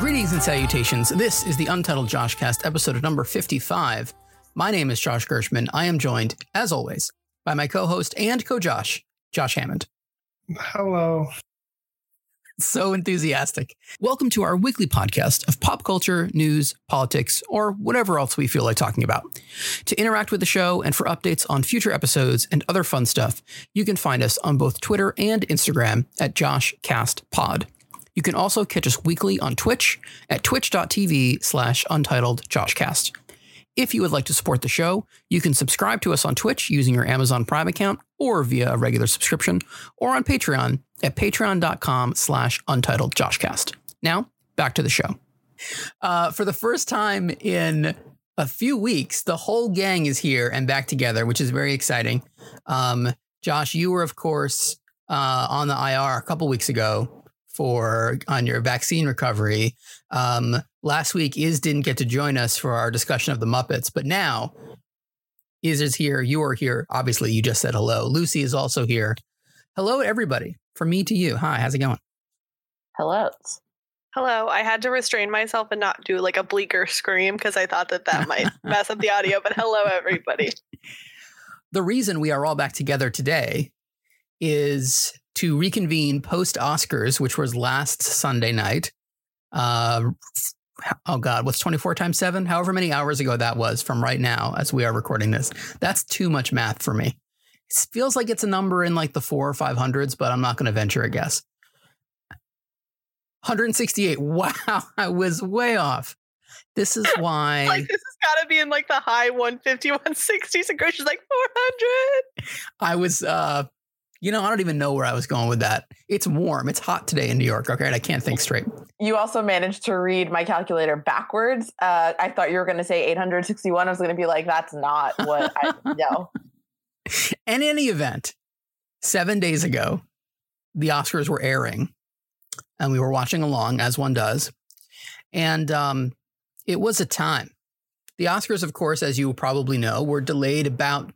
Greetings and salutations. This is the Untitled Joshcast, episode of number 55. My name is Josh Gershman. I am joined, as always, by my co host and co Josh, Josh Hammond. Hello. So enthusiastic. Welcome to our weekly podcast of pop culture, news, politics, or whatever else we feel like talking about. To interact with the show and for updates on future episodes and other fun stuff, you can find us on both Twitter and Instagram at JoshCastPod. You can also catch us weekly on Twitch at twitch.tv slash untitled Joshcast. If you would like to support the show, you can subscribe to us on Twitch using your Amazon Prime account or via a regular subscription, or on Patreon at patreon.com slash untitled Joshcast. Now, back to the show. Uh, for the first time in a few weeks, the whole gang is here and back together, which is very exciting. Um, Josh, you were, of course, uh, on the IR a couple weeks ago for on your vaccine recovery. Um, last week, Iz didn't get to join us for our discussion of the Muppets, but now Iz is here. You are here. Obviously, you just said hello. Lucy is also here. Hello, everybody. From me to you. Hi, how's it going? Hello. Hello. I had to restrain myself and not do like a bleaker scream because I thought that that might mess up the audio. But hello, everybody. The reason we are all back together today is to reconvene post Oscars, which was last Sunday night. Uh, oh God, what's 24 times seven? However many hours ago that was from right now as we are recording this. That's too much math for me. It feels like it's a number in like the four or five hundreds, but I'm not going to venture a guess. 168. Wow, I was way off. This is why. like this has got to be in like the high 150, 160s, and Grace like 400. I was uh you know, I don't even know where I was going with that. It's warm. It's hot today in New York. Okay. And I can't think straight. You also managed to read my calculator backwards. Uh, I thought you were going to say 861. I was going to be like, that's not what I know. In any event, seven days ago, the Oscars were airing and we were watching along as one does. And um, it was a time. The Oscars, of course, as you probably know, were delayed about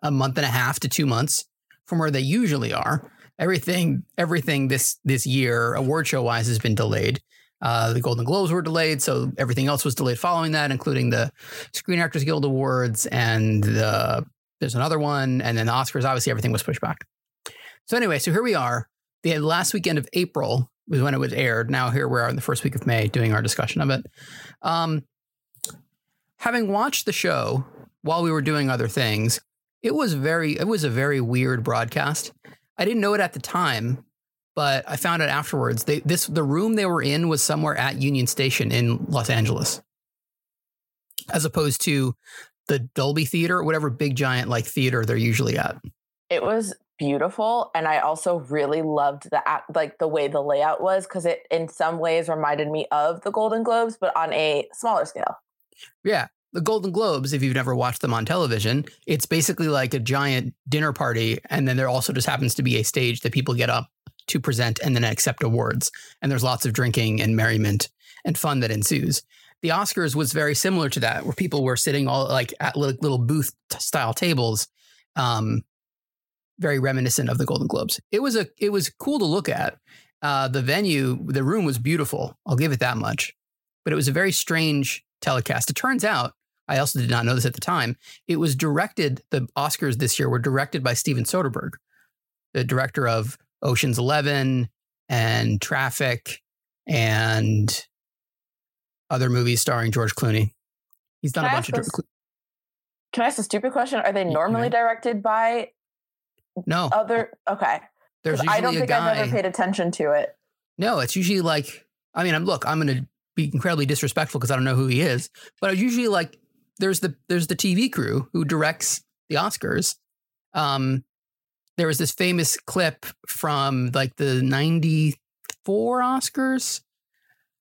a month and a half to two months from where they usually are. Everything, everything this this year, award show wise, has been delayed. Uh, the Golden Globes were delayed, so everything else was delayed following that, including the Screen Actors Guild Awards and the, there's another one, and then the Oscars. Obviously, everything was pushed back. So anyway, so here we are. The last weekend of April was when it was aired. Now here we are in the first week of May doing our discussion of it. Um, having watched the show while we were doing other things, it was very it was a very weird broadcast. I didn't know it at the time, but I found out afterwards. They this the room they were in was somewhere at Union Station in Los Angeles, as opposed to the Dolby Theater, whatever big giant like theater they're usually at. It was beautiful, and I also really loved the like the way the layout was because it in some ways reminded me of the Golden Globes, but on a smaller scale. Yeah, the Golden Globes, if you've never watched them on television, it's basically like a giant dinner party. And then there also just happens to be a stage that people get up to present and then accept awards. And there's lots of drinking and merriment and fun that ensues. The Oscars was very similar to that, where people were sitting all like at little booth style tables, um, very reminiscent of the Golden Globes. It was a it was cool to look at. Uh, the venue, the room was beautiful. I'll give it that much. But it was a very strange telecast. It turns out I also did not know this at the time. It was directed, the Oscars this year were directed by Steven Soderbergh, the director of Ocean's 11 and Traffic and other movies starring George Clooney. He's done Can a bunch of. This, can I ask a stupid question? Are they normally directed by no other? Okay. There's I don't think guy, I've ever paid attention to it. No, it's usually like I mean, I'm look, I'm going to be incredibly disrespectful because I don't know who he is, but I usually like there's the there's the TV crew who directs the Oscars. Um, there was this famous clip from like the '94 Oscars,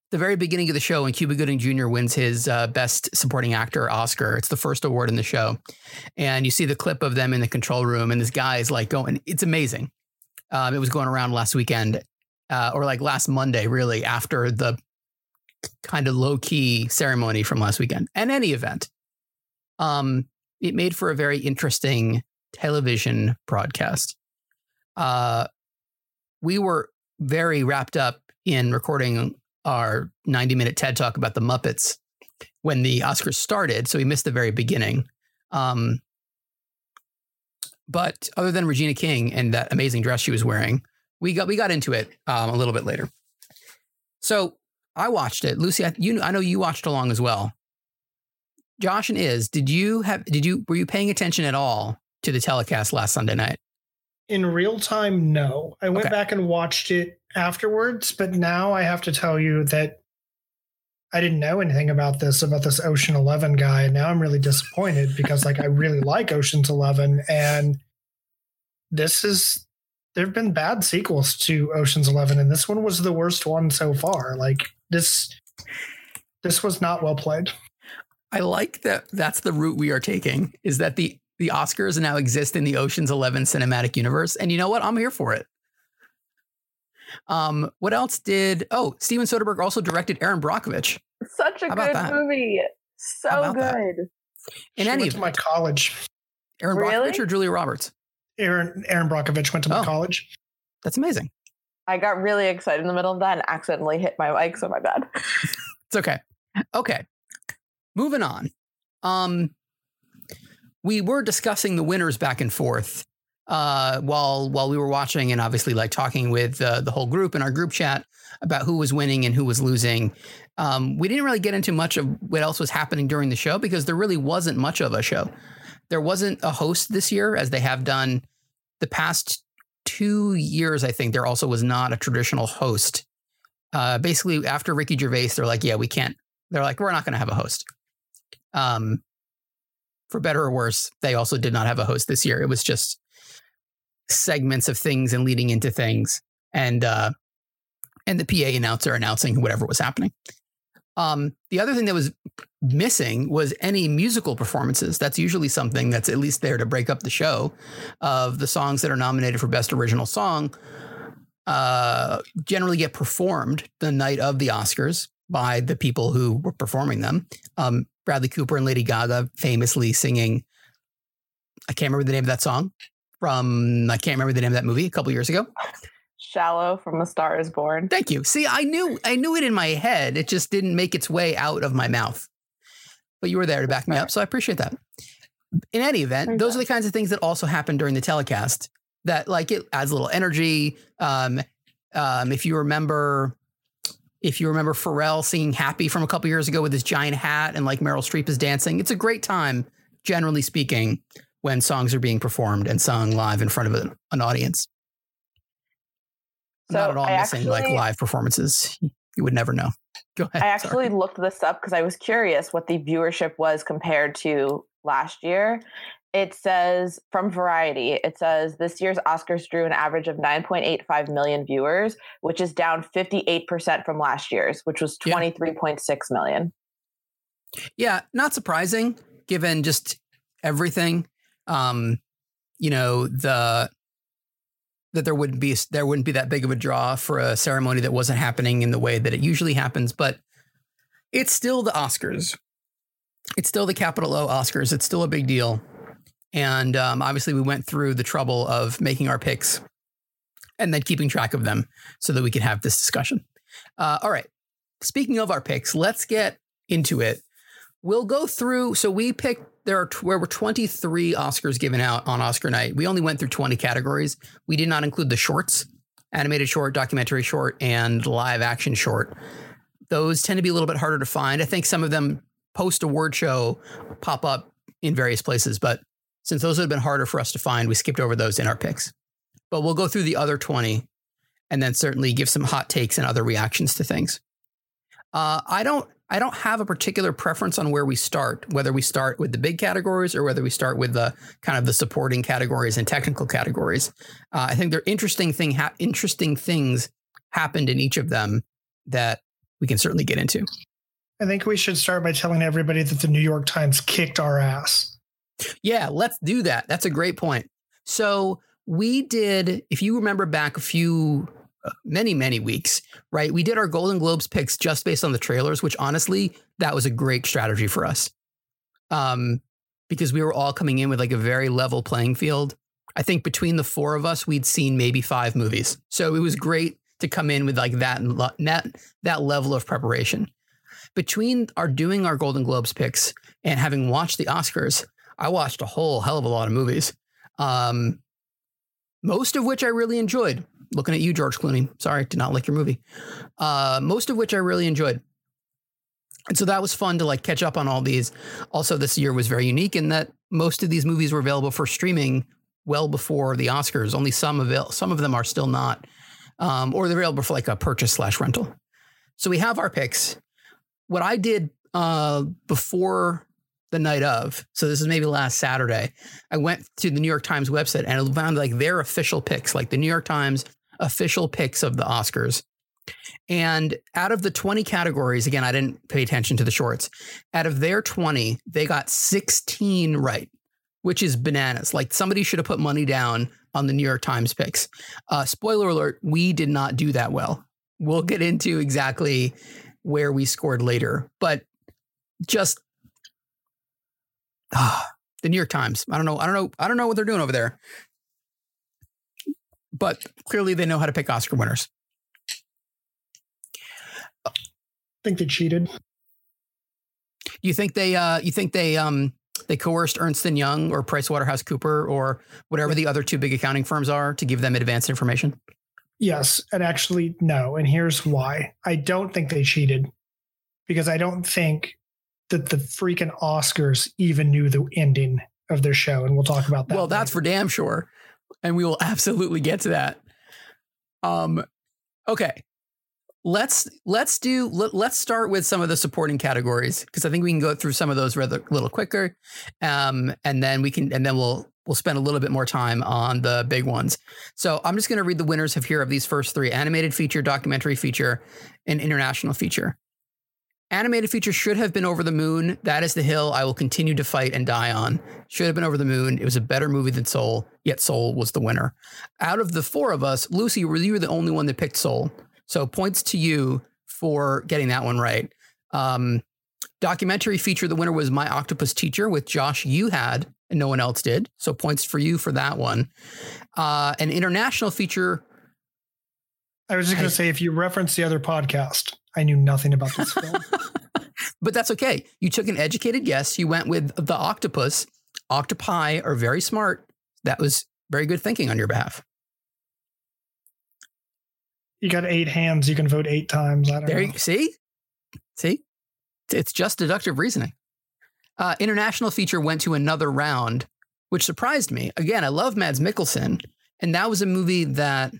the very beginning of the show when Cuba Gooding Jr. wins his uh, Best Supporting Actor Oscar. It's the first award in the show, and you see the clip of them in the control room, and this guy is like going. It's amazing. Um, it was going around last weekend, uh, or like last Monday, really, after the kind of low key ceremony from last weekend. And any event, um, it made for a very interesting television broadcast. Uh, we were very wrapped up in recording our 90 minute TED talk about the Muppets when the Oscars started. So we missed the very beginning. Um, but other than Regina King and that amazing dress she was wearing, we got we got into it um, a little bit later. So I watched it. Lucy, I, you I know you watched along as well. Josh and Iz, did you have did you were you paying attention at all to the telecast last Sunday night? In real time, no. I went Okay. back and watched it afterwards, but now I have to tell you that I didn't know anything about this about this Ocean Eleven guy, and now I'm really disappointed because like I really like Ocean's Eleven, and this is there have been bad sequels to Ocean's Eleven, and this one was the worst one so far. Like this, this was not well played. I like that that's the route we are taking is that the the Oscars now exist in the Ocean's 11 cinematic universe and you know what I'm here for it. Um what else did Oh, Steven Soderbergh also directed Erin Brockovich. Such a How good that? movie. So How about that? good. In She any went to my college. Erin Really? Brockovich or Julia Roberts. Erin Erin Brockovich went to my Oh. college. That's amazing. I got really excited in the middle of that and accidentally hit my mic, so my bad. It's okay. Okay. Moving on. Um we were discussing the winners back and forth uh while while we were watching and obviously like talking with uh, the whole group in our group chat about who was winning and who was losing. Um we didn't really get into much of what else was happening during the show because there really wasn't much of a show. There wasn't a host this year as they have done the past 2 years I think there also was not a traditional host. Uh basically after Ricky Gervais they're like yeah we can't they're like, we're not going to have a host. Um, for better or worse, they also did not have a host this year. It was just segments of things and leading into things, and uh, and the PA announcer announcing whatever was happening. Um, the other thing that was missing was any musical performances. That's usually something that's at least there to break up the show of the songs that are nominated for best original song. Uh, generally get performed the night of the Oscars by the people who were performing them. Um, Bradley Cooper and Lady Gaga famously singing, I can't remember the name of that song from, I can't remember the name of that movie a couple years ago. Shallow from A Star is Born. Thank you. See, I knew, I knew it in my head. It just didn't make its way out of my mouth. But you were there to back me up. So I appreciate that. In any event, those are the kinds of things that also happen during the telecast that like it adds a little energy. Um, um, if you remember, if you remember Pharrell singing Happy from a couple years ago with his giant hat and like Meryl Streep is dancing, it's a great time, generally speaking, when songs are being performed and sung live in front of an, an audience. So not at all I missing like live performances. You would never know. Go ahead. I sorry. actually looked this up because I was curious what the viewership was compared to last year. It says from Variety, it says this year's Oscars drew an average of 9.85 million viewers, which is down 58% from last year's, which was Yeah. 23.6 million. Yeah, not surprising given just everything. Um, you know, the that there wouldn't be there wouldn't be that big of a draw for a ceremony that wasn't happening in the way that it usually happens, but it's still the Oscars. It's still the capital O Oscars. It's still a big deal. And um, obviously, we went through the trouble of making our picks and then keeping track of them so that we could have this discussion. Uh, all right. Speaking of our picks, let's get into it. We'll go through. So we picked. There are there were 23 Oscars given out on Oscar night. We only went through 20 categories. We did not include the shorts, animated short, documentary short, and live action short. Those tend to be a little bit harder to find. I think some of them post award show pop up in various places, but since those would have been harder for us to find, we skipped over those in our picks. But we'll go through the other 20 and then certainly give some hot takes and other reactions to things. Uh, I don't I don't have a particular preference on where we start, whether we start with the big categories or whether we start with the kind of the supporting categories and technical categories. Uh, I think there are interesting thing ha- interesting things happened in each of them that we can certainly get into. I think we should start by telling everybody that the New York Times kicked our ass. Yeah, let's do that. That's a great point. So we did, if you remember back a few, uh, many, many weeks, right? We did our Golden Globes picks just based on the trailers, which honestly, that was a great strategy for us. Um, because we were all coming in with like a very level playing field. I think between the four of us, we'd seen maybe five movies. So it was great to come in with like that that that level of preparation. Between our doing our Golden Globes picks and having watched the Oscars, I watched a whole hell of a lot of movies. Um, most of which I really enjoyed. Looking at you, George Clooney. Sorry, did not like your movie. Uh, most of which I really enjoyed. And so that was fun to like catch up on all these. Also, this year was very unique in that most of these movies were available for streaming well before the Oscars. Only some avail- some of them are still not, um, or they're available for like a purchase slash rental. So we have our picks. What I did uh, before the night of, so this is maybe last Saturday, I went to the New York Times website and I found like their official picks, like the New York Times official picks of the Oscars. And out of the 20 categories, again, I didn't pay attention to the shorts. Out of their 20, they got 16 right, which is bananas. Like somebody should have put money down on the New York Times picks. Uh, spoiler alert, we did not do that well. We'll get into exactly where we scored later, but just uh, the New York Times. I don't know. I don't know. I don't know what they're doing over there, but clearly they know how to pick Oscar winners. I think they cheated. You think they? Uh, you think they? Um, they coerced Ernst and Young or PricewaterhouseCooper or whatever the other two big accounting firms are to give them advanced information. Yes, and actually no, and here's why. I don't think they cheated because I don't think that the freaking Oscars even knew the ending of their show, and we'll talk about that. Well, that's for damn sure, and we will absolutely get to that. Um, okay, let's let's do let, let's start with some of the supporting categories because I think we can go through some of those rather a little quicker, um, and then we can and then we'll we'll spend a little bit more time on the big ones. So I'm just going to read the winners of here of these first three: animated feature, documentary feature, and international feature. Animated feature should have been Over the Moon. That is the hill I will continue to fight and die on. Should have been Over the Moon. It was a better movie than Soul, yet Soul was the winner. Out of the four of us, Lucy, you were the only one that picked Soul. So points to you for getting that one right. Um, documentary feature, the winner was My Octopus Teacher with Josh you had and no one else did. So points for you for that one. Uh, an international feature. I was just going to say, if you reference the other podcast, I knew nothing about this film. but that's okay. You took an educated guess. You went with the octopus. Octopi are very smart. That was very good thinking on your behalf. You got eight hands. You can vote eight times. I don't there know. you see, see, it's just deductive reasoning. Uh, international feature went to another round, which surprised me. Again, I love Mads Mikkelsen, and that was a movie that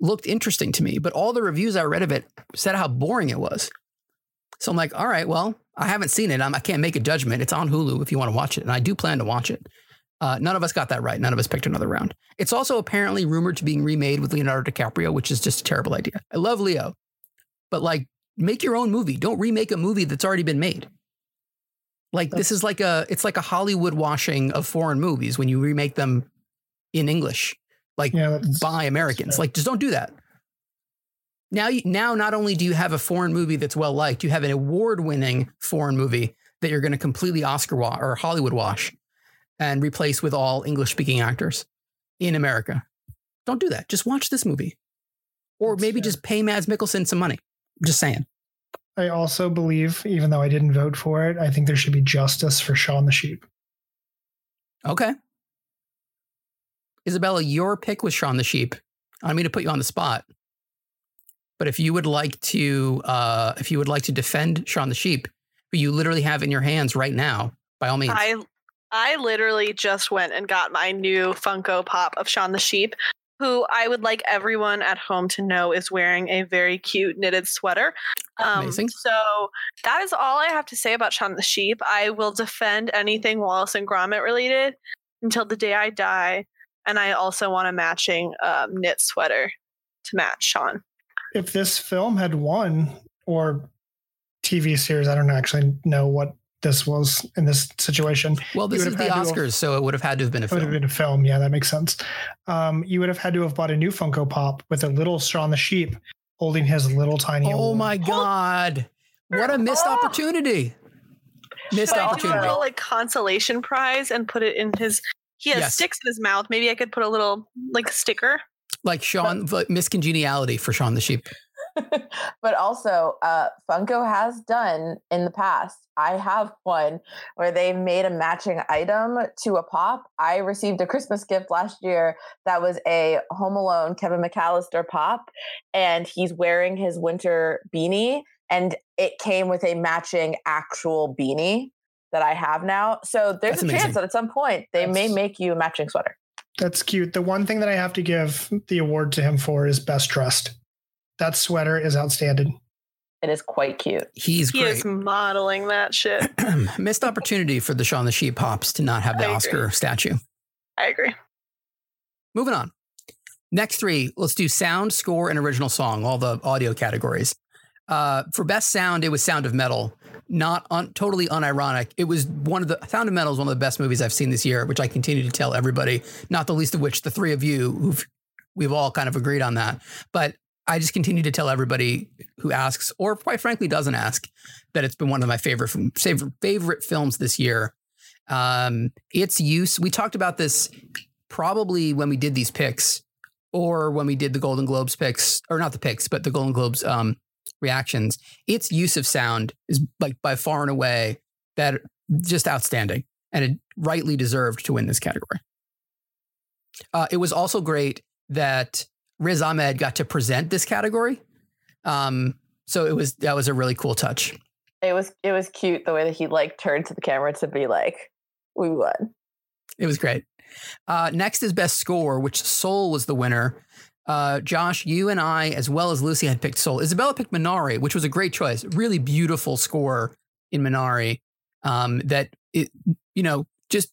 looked interesting to me. But all the reviews I read of it said how boring it was. So I'm like, all right, well, I haven't seen it. I'm, I can't make a judgment. It's on Hulu if you want to watch it, and I do plan to watch it. Uh, none of us got that right. None of us picked another round. It's also apparently rumored to being remade with Leonardo DiCaprio, which is just a terrible idea. I love Leo, but like, make your own movie. Don't remake a movie that's already been made. Like this is like a it's like a Hollywood washing of foreign movies when you remake them in English, like Yeah, by Americans. Like just don't do that. Now, you, now not only do you have a foreign movie that's well liked, you have an award-winning foreign movie that you're going to completely Oscar wa- or Hollywood wash and replace with all English-speaking actors in America. Don't do that. Just watch this movie, or That's maybe fair. just pay Mads Mikkelsen some money. Just saying. I also believe, even though I didn't vote for it, I think there should be justice for Shaun the Sheep. Okay. Isabella, your pick was Shaun the Sheep. I don't mean to put you on the spot, but if you would like to, uh, if you would like to defend Shaun the Sheep, who you literally have in your hands right now, by all means. I I literally just went and got my new Funko Pop of Shaun the Sheep, who I would like everyone at home to know is wearing a very cute knitted sweater. Um, Amazing. So that is all I have to say about Shaun the Sheep. I will defend anything Wallace and Gromit related until the day I die, and I also want a matching um, knit sweater to match Shaun. If this film had won, or TV series, I don't actually know what this was in this situation. Well, this would is the have had have- Oscars, so it would have had to have been a film. Would have been a film. Yeah, that makes sense. Um, you would have had to have bought a new Funko Pop with a little Shaun the Sheep holding his little tiny. Oh award. my god! What a missed Oh. opportunity! Missed But Like, do a opportunity. little like consolation prize and put it in his. He has Yes. sticks in his mouth. Maybe I could put a little like sticker. Like Shaun, like Miss Congeniality for Shaun the Sheep. but also, uh, Funko has done in the past. I have one where they made a matching item to a pop. I received a Christmas gift last year that was a Home Alone Kevin McAllister pop, and he's wearing his winter beanie, and it came with a matching actual beanie that I have now. So there's That's a amazing. chance that at some point they may make you a matching sweater. That's cute. The one thing that I have to give the award to him for is best dressed. That sweater is outstanding. It is quite cute. He's He great. is modeling that shit. missed opportunity for the Shaun the Sheep hops to not have the I agree. Oscar statue. I agree. Moving on. Next three, let's do sound, score, and original song, all the audio categories. Uh, for best sound, it was Sound of Metal. Not un- totally unironic. It was one of the Sound is one of the best movies I've seen this year, which I continue to tell everybody. Not the least of which the three of you, who've we've all kind of agreed on that. But I just continue to tell everybody who asks, or quite frankly doesn't ask, that it's been one of my favorite favorite favorite films this year. Um, its use. We talked about this probably when we did these picks or when we did the Golden Globes picks, or not the picks, but the Golden Globes um, reactions, its use of sound is like by far and away that just outstanding, and it rightly deserved to win this category. Uh, it was also great that Riz Ahmed got to present this category, um, so it was that was a really cool touch. It was it was cute the way that he like turned to the camera to be like, "We won." It was great. Uh, next is best score, which Soul was the winner. Uh, Josh, you and I, as well as Lucy, had picked Soul. Isabella picked Minari, which was a great choice. Really beautiful score in Minari. Um, that it, you know, just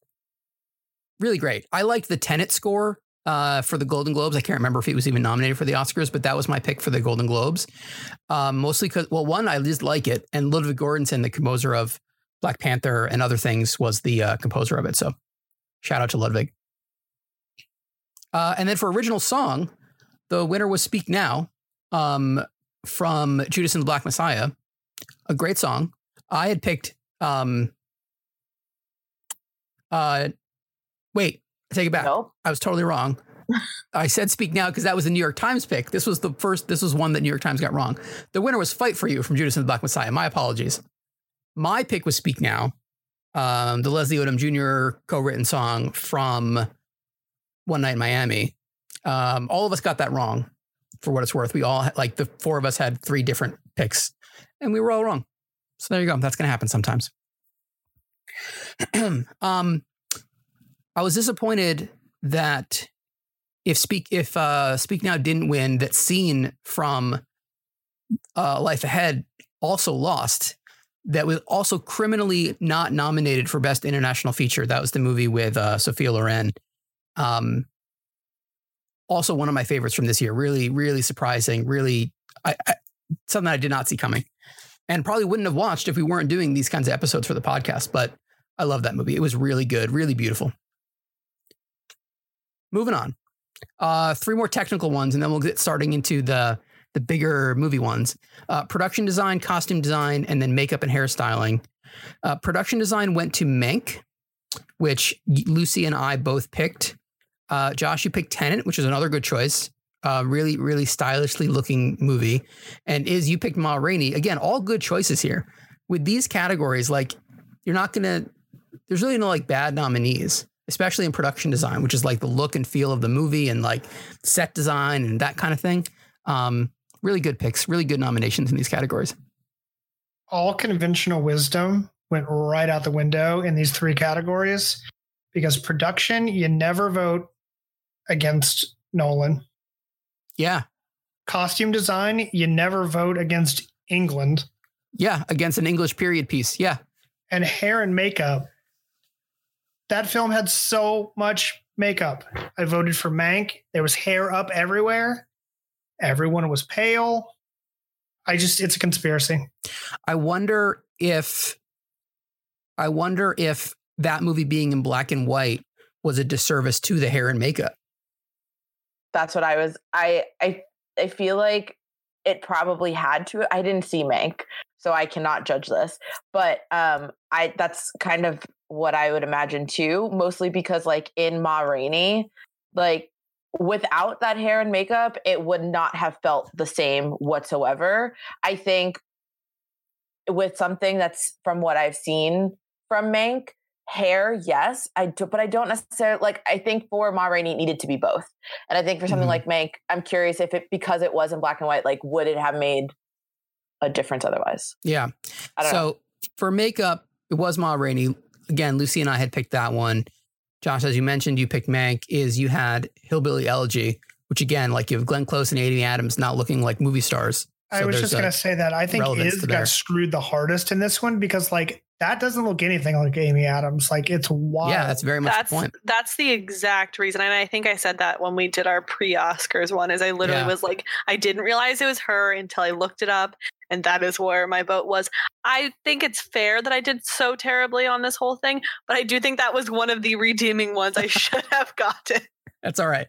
really great. I liked the Tenet score uh, for the Golden Globes. I can't remember if it was even nominated for the Oscars, but that was my pick for the Golden Globes. Um, mostly because, well, one, I just like it, and Ludwig Göransson, the composer of Black Panther and other things, was the uh, composer of it. So Shout out to Ludwig. Uh, and then for original song, the winner was "Speak Now" um, from Judas and the Black Messiah. A great song. I had picked. Um, uh, wait, I take it back. Nope. I was totally wrong. I said "Speak Now" because that was the New York Times pick. This was the first. This was one that New York Times got wrong. The winner was "Fight for You" from Judas and the Black Messiah. My apologies. My pick was "Speak Now." um, the Leslie Odom Jr. co-written song from One Night in Miami. Um, all of us got that wrong, for what it's worth. We all like the four of us had three different picks, and we were all wrong. So there you go. That's going to happen sometimes. um, I was disappointed that if speak if uh, Speak Now didn't win, that scene from uh, Life Ahead also lost that was also criminally not nominated for best international feature. That was the movie with uh, Sophia Loren. Um, also one of my favorites from this year. Really, really surprising. Really, I, I, something I did not see coming, and probably wouldn't have watched if we weren't doing these kinds of episodes for the podcast. But I love that movie. It was really good, really beautiful. Moving on, uh, three more technical ones, and then we'll get starting into the the bigger movie ones. Uh, production design, costume design, and then makeup and hairstyling. Uh, production design went to Mank, which Lucy and I both picked. Uh, Josh, you picked Tenet, which Iz another good choice. Uh, really, really stylishly looking movie. And is you picked Ma Rainey. Again, all good choices here. With these categories, like you're not gonna. There's really no like bad nominees, especially in production design, which is like the look and feel of the movie and like set design and that kind of thing. Um, really good picks, really good nominations in these categories. All conventional wisdom went right out the window in these three categories because production, you never vote against Nolan. Yeah. Costume design, you never vote against England. Yeah. Against an English period piece. Yeah. And hair and makeup. That film had so much makeup. I voted for Mank. There was hair up everywhere. Everyone was pale. I just, it's a conspiracy. I wonder if I wonder if that movie being in black and white was a disservice to the hair and makeup. That's what I was. I I I feel like it probably had to. I didn't see Mank, so I cannot judge this. But um, I that's kind of what I would imagine too. Mostly because like in Ma Rainey, like without that hair and makeup, it would not have felt the same whatsoever. I think with something that's from what I've seen from Mank, hair, yes, I do, but I don't necessarily like. I think for Ma Rainey, it needed to be both, and I think for something Mhm. like Mank, I'm curious if it because it was in black and white, like would it have made a difference otherwise? Yeah. I don't know. So for makeup, it was Ma Rainey. Again, Lucy and I had picked that one. Josh, as you mentioned, you picked Mank. Iz you had Hillbilly Elegy, which again, like you have Glenn Close and Amy Adams not looking like movie stars. I was just gonna say that I think relevance Iz got screwed the hardest in this one because like that doesn't look anything like Amy Adams. Like it's wild. Yeah, that's very much That's the point. that's the exact reason, and I think I said that when we did our pre-Oscars one. Is I literally Yeah. was like, I didn't realize it was her until I looked it up, and that is where my vote was. I think it's fair that I did so terribly on this whole thing, but I do think that was one of the redeeming ones I should have gotten. That's all right.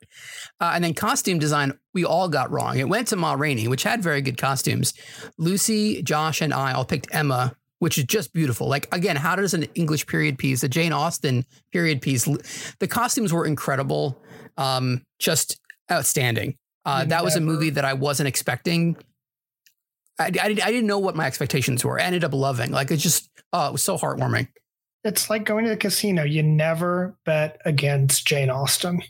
Uh, and then costume design, we all got wrong. It went to Ma Rainey, which had very good costumes. Lucy, Josh, and I all picked Emma, which is just beautiful. Like again, how does an English period piece, a Jane Austen period piece, the costumes were incredible, um, just outstanding. Uh, that was a movie that I wasn't expecting. I, I, didn't- I didn't know what my expectations were. I ended up loving. Like it's just, oh, it was so heartwarming. It's like going to the casino. You never bet against Jane Austen.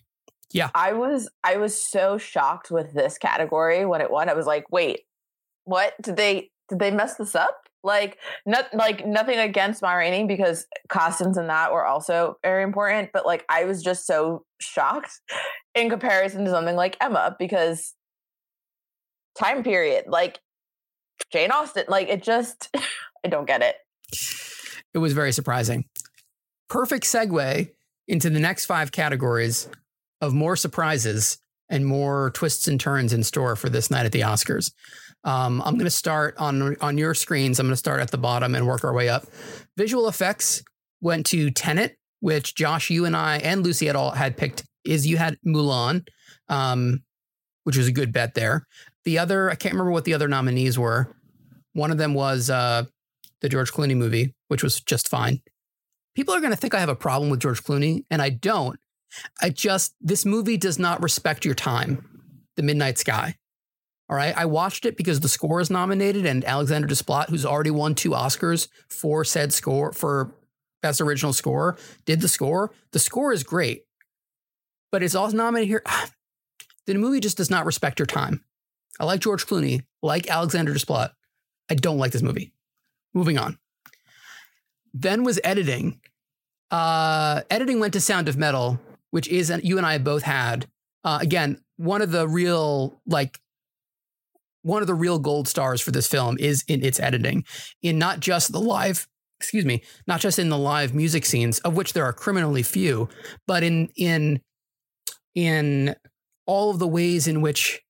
Yeah, I was I was so shocked with this category when it won. I was like, wait, what did they did they mess this up? Like not like nothing against Ma Rainey because costumes and that were also very important, but like I was just so shocked in comparison to something like Emma because time period, like Jane Austen, like it just I don't get it. It was very surprising. Perfect segue into the next five categories of more surprises and more twists and turns in store for this night at the Oscars. Um, I'm going to start on on your screens. I'm going to start at the bottom and work our way up. Visual effects went to Tenet, which Josh, you and I, and Lucy had all had picked. Iz you had Mulan, um, which was a good bet there. The other, I can't remember what the other nominees were. One of them was uh, the George Clooney movie, which was just fine. People are going to think I have a problem with George Clooney, and I don't. I just, this movie does not respect your time, The Midnight Sky. All right. I watched it because the score is nominated, and Alexander Desplat, who's already won two Oscars for said score, for Best Original Score, did the score. The score is great, but it's also nominated here. The movie just does not respect your time. I like George Clooney, like Alexander Desplat. I don't like this movie. Moving on. Then was editing. Uh, editing went to Sound of Metal, which is you and I both had. Uh, again, one of the real like one of the real gold stars for this film is in its editing, in not just the live, excuse me, not just in the live music scenes, of which there are criminally few, but in in in all of the ways in which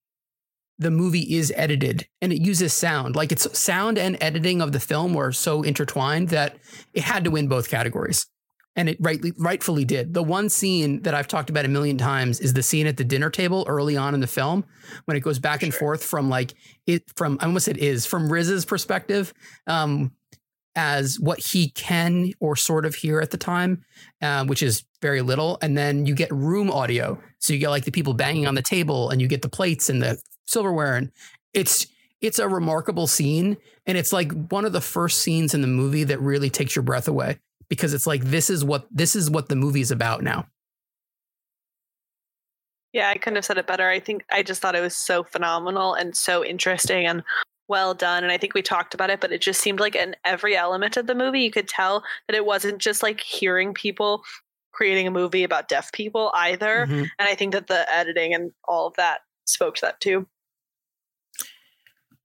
the movie is edited and it uses sound. Like it's sound and editing of the film were so intertwined that it had to win both categories. And it rightly, rightfully did. The one scene that I've talked about a million times is the scene at the dinner table early on in the film when it goes back and Sure. forth from like it from I almost said is from Riz's perspective um, as what he can or sort of hear at the time, uh, which is very little. And then you get room audio. So you get like the people banging on the table and you get the plates and the silverware. And it's it's a remarkable scene. And it's like one of the first scenes in the movie that really takes your breath away because it's like this is what this is what the movie's about now. Yeah, I couldn't have said it better. I think I just thought it was so phenomenal and so interesting and well done. And I think we talked about it, but it just seemed like in every element of the movie, you could tell that it wasn't just like hearing people creating a movie about deaf people either. Mhm. And I think that the editing and all of that spoke to that too.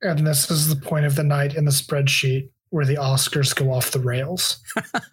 And this is the point of the night in the spreadsheet where the Oscars go off the rails.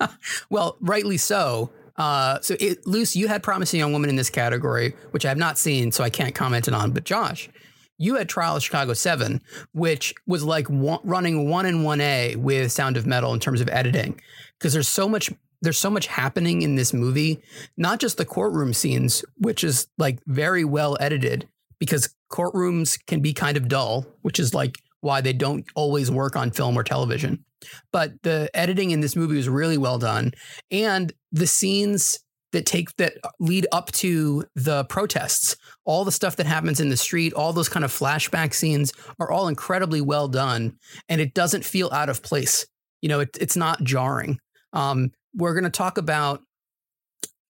well, rightly so. Uh, so, it, Luce, you had Promising Young Woman in this category, which I have not seen, so I can't comment it on. But Josh, You had Trial of Chicago 7, which was like one, running one in 1A with Sound of Metal in terms of editing. Because there's so much there's so much happening in this movie, not just the courtroom scenes, which is like very well edited because courtrooms can be kind of dull, which is like why they don't always work on film or television. But the editing in this movie was really well done. And the scenes that take that lead up to the protests, all the stuff that happens in the street, all those kind of flashback scenes are all incredibly well done. And it doesn't feel out of place. You know, it, it's not jarring. Um, we're going to talk about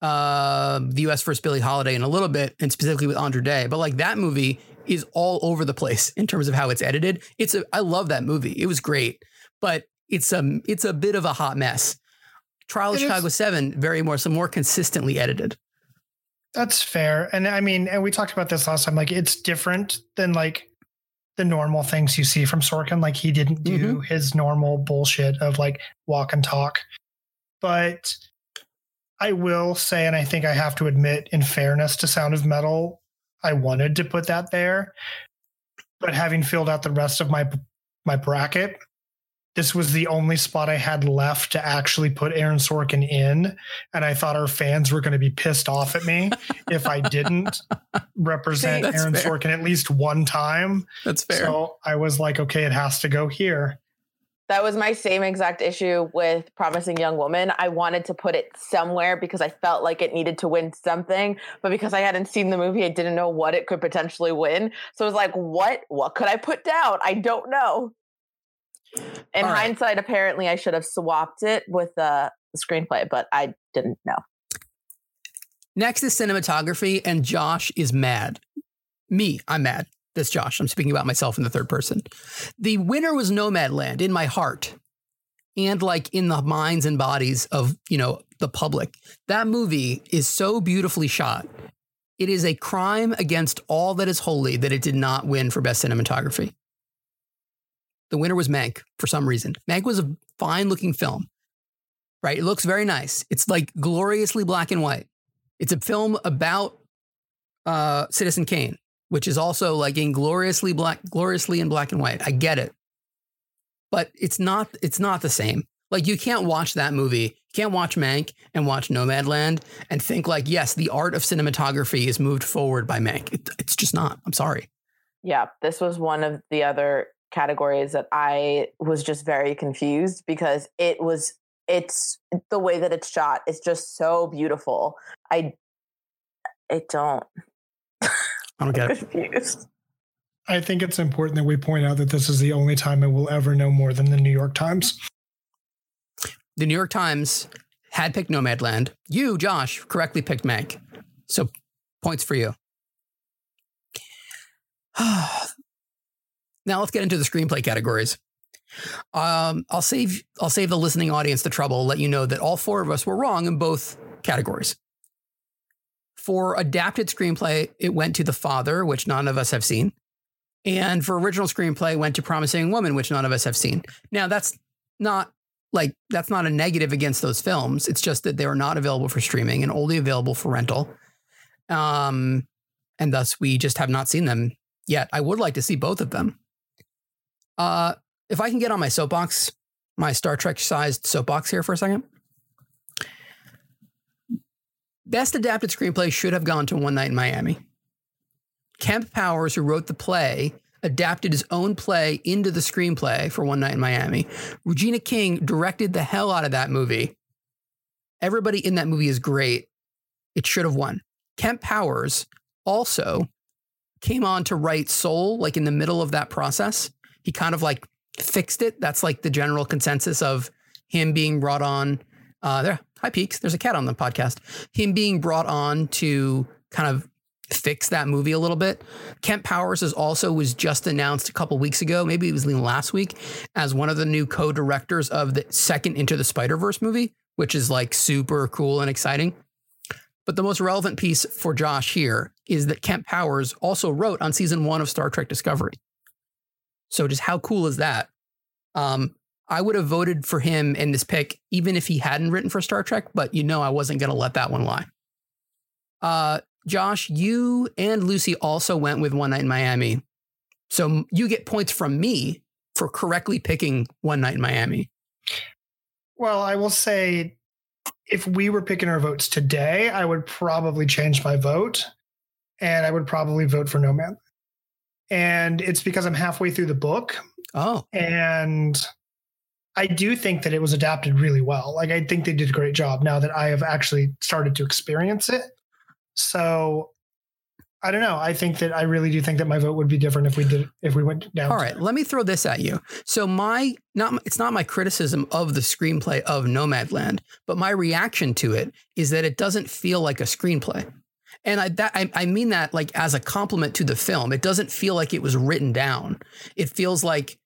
uh, the U.S. versus Billie Holiday in a little bit, and specifically with Andra Day. But like that movie is all over the place in terms of how it's edited. It's a I love that movie. It was great, but it's a it's a bit of a hot mess. Trial of Chicago Seven, very more so more consistently edited. That's fair. And I mean, and we talked about this last time. Like, it's different than like the normal things you see from Sorkin. Like, he didn't do mm-hmm. his normal bullshit of like walk and talk. But I will say, and I think I have to admit, in fairness to Sound of Metal, I wanted to put that there. But having filled out the rest of my my bracket, this was the only spot I had left to actually put Aaron Sorkin in. And I thought our fans were going to be pissed off at me if I didn't represent That's Aaron fair. Sorkin at least one time. That's fair. So I was like, okay, it has to go here. That was my same exact issue with Promising Young Woman. I wanted to put it somewhere because I felt like it needed to win something, but because I hadn't seen the movie, I didn't know what it could potentially win. So it was like, what what could I put down? I don't know. In All right. hindsight, apparently I should have swapped it with uh, the screenplay, but I didn't know. Next is cinematography, and Josh is mad. Me, I'm mad. That's Josh. I'm speaking about myself in the third person. The winner was Nomadland in my heart and like in the minds and bodies of, you know, the public. That movie is so beautifully shot. It is a crime against all that is holy that it did not win for best cinematography. The winner was Mank for some reason. Mank was a fine looking film, right? It looks very nice. It's like gloriously black and white. It's a film about uh, Citizen Kane, which is also like in gloriously black, gloriously in black and white. I get it, but it's not. It's not the same. Like you can't watch that movie, you can't watch Mank and watch Nomadland and think like, yes, the art of cinematography is moved forward by Mank. It, it's just not. I'm sorry. Yeah, this was one of the other categories that I was just very confused because it was it's the way that it's shot is just so beautiful. I I don't I don't get it. confused. I think it's important that we point out that this is the only time I will ever know more than the New York Times. The New York Times had picked Nomadland. You, Josh, correctly picked Mank. So points for you. now let's get into the screenplay categories. Um, I'll save I'll save the listening audience the trouble. Let you know that all four of us were wrong in both categories. For adapted screenplay, it went to The Father, which none of us have seen, and for original screenplay, went to Promising Woman, which none of us have seen. Now that's not like that's not a negative against those films. It's just that they are not available for streaming and only available for rental. Um, and thus we just have not seen them yet. I would like to see both of them. Uh, if I can get on my soapbox, my Star Trek sized soapbox here for a second. Best adapted screenplay should have gone to One Night in Miami. Kemp Powers, who wrote the play, adapted his own play into the screenplay for One Night in Miami. Regina King directed the hell out of that movie. Everybody in that movie is great. It should have won. Kemp Powers also came on to write Soul, like in the middle of that process. He kind of like fixed it. That's like the general consensus of him being brought on. Uh, there, hi Peaks. There's a cat on the podcast. Him being brought on to kind of fix that movie a little bit. Kemp Powers is also was just announced a couple weeks ago, maybe it was even last week, as one of the new co-directors of the second Into the Spider-Verse movie, which is like super cool and exciting. But the most relevant piece for Josh here is that Kemp Powers also wrote on season one of Star Trek Discovery. So just how cool is that? Um, I would have voted for him in this pick, even if he hadn't written for Star Trek, but you know I wasn't going to let that one lie. Uh, Josh, you and Lucy also went with One Night in Miami. So you get points from me for correctly picking One Night in Miami. Well, I will say if we were picking our votes today, I would probably change my vote and I would probably vote for No Man. And it's because I'm halfway through the book Oh, and I do think that it was adapted really well. Like I think they did a great job now that I have actually started to experience it. So I don't know. I think that I really do think that my vote would be different if we did if we went down. all right. Let me throw this at you. So my not it's not my criticism of the screenplay of Nomadland, but my reaction to it is that it doesn't feel like a screenplay. And I that I, I mean that like as a compliment to the film. It doesn't feel like it was written down. It feels like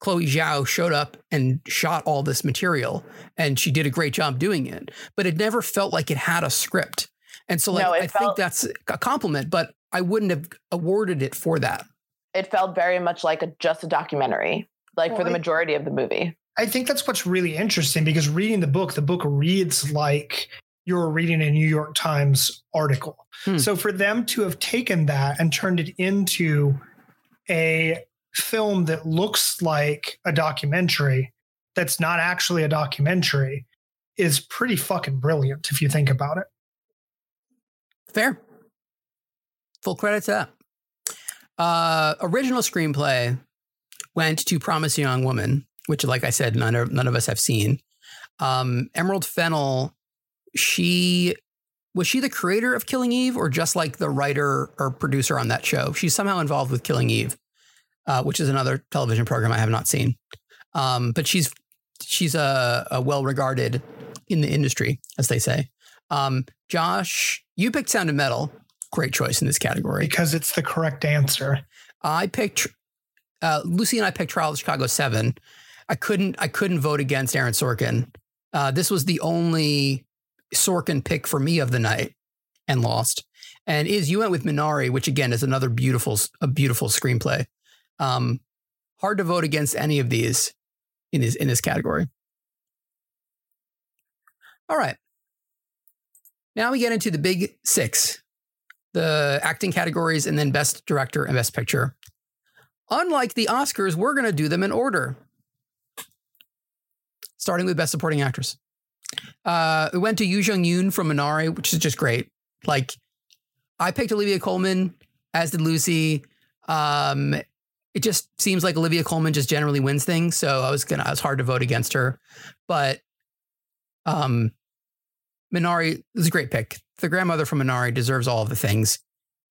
Chloe Zhao showed up and shot all this material and she did a great job doing it. But it never felt like it had a script. And so like No, it I think that's a compliment, but I wouldn't have awarded it for that. It felt very much like a just a documentary, like for Well, the I- majority of the movie. I think that's what's really interesting because reading the book, the book reads like you're reading a New York Times article. Hmm. So for them to have taken that and turned it into a film that looks like a documentary that's not actually a documentary is pretty fucking brilliant if you think about it. Fair. Full credit to that. Uh, original screenplay went to Promise Young Woman, which, like I said, none of, none of us have seen. Um, Emerald Fennell, she was she the creator of Killing Eve or just like the writer or producer on that show? She's somehow involved with Killing Eve, uh, which is another television program I have not seen. Um, but she's she's a, a well regarded in the industry, as they say. Um, Josh, you picked Sound of Metal. Great choice in this category. Because it's the correct answer. I picked uh, Lucy and I picked Trial of Chicago Seven. I couldn't I couldn't vote against Aaron Sorkin. Uh, this was the only Sorkin pick for me of the night, and lost. And Iz you went with Minari, which again is another beautiful a beautiful screenplay. Um, hard to vote against any of these in this in this category. All right. Now we get into the big six the acting categories and then best director and best picture. Unlike the Oscars, we're going to do them in order. Starting with best supporting actress. Uh, it went to Yuh-jung Youn from Minari, which is just great. Like, I picked Olivia Colman, as did Lucy. Um, it just seems like Olivia Colman just generally wins things, so I was gonna. I was hard to vote against her, but um, Minari is a great pick. The grandmother from Minari deserves all of the things.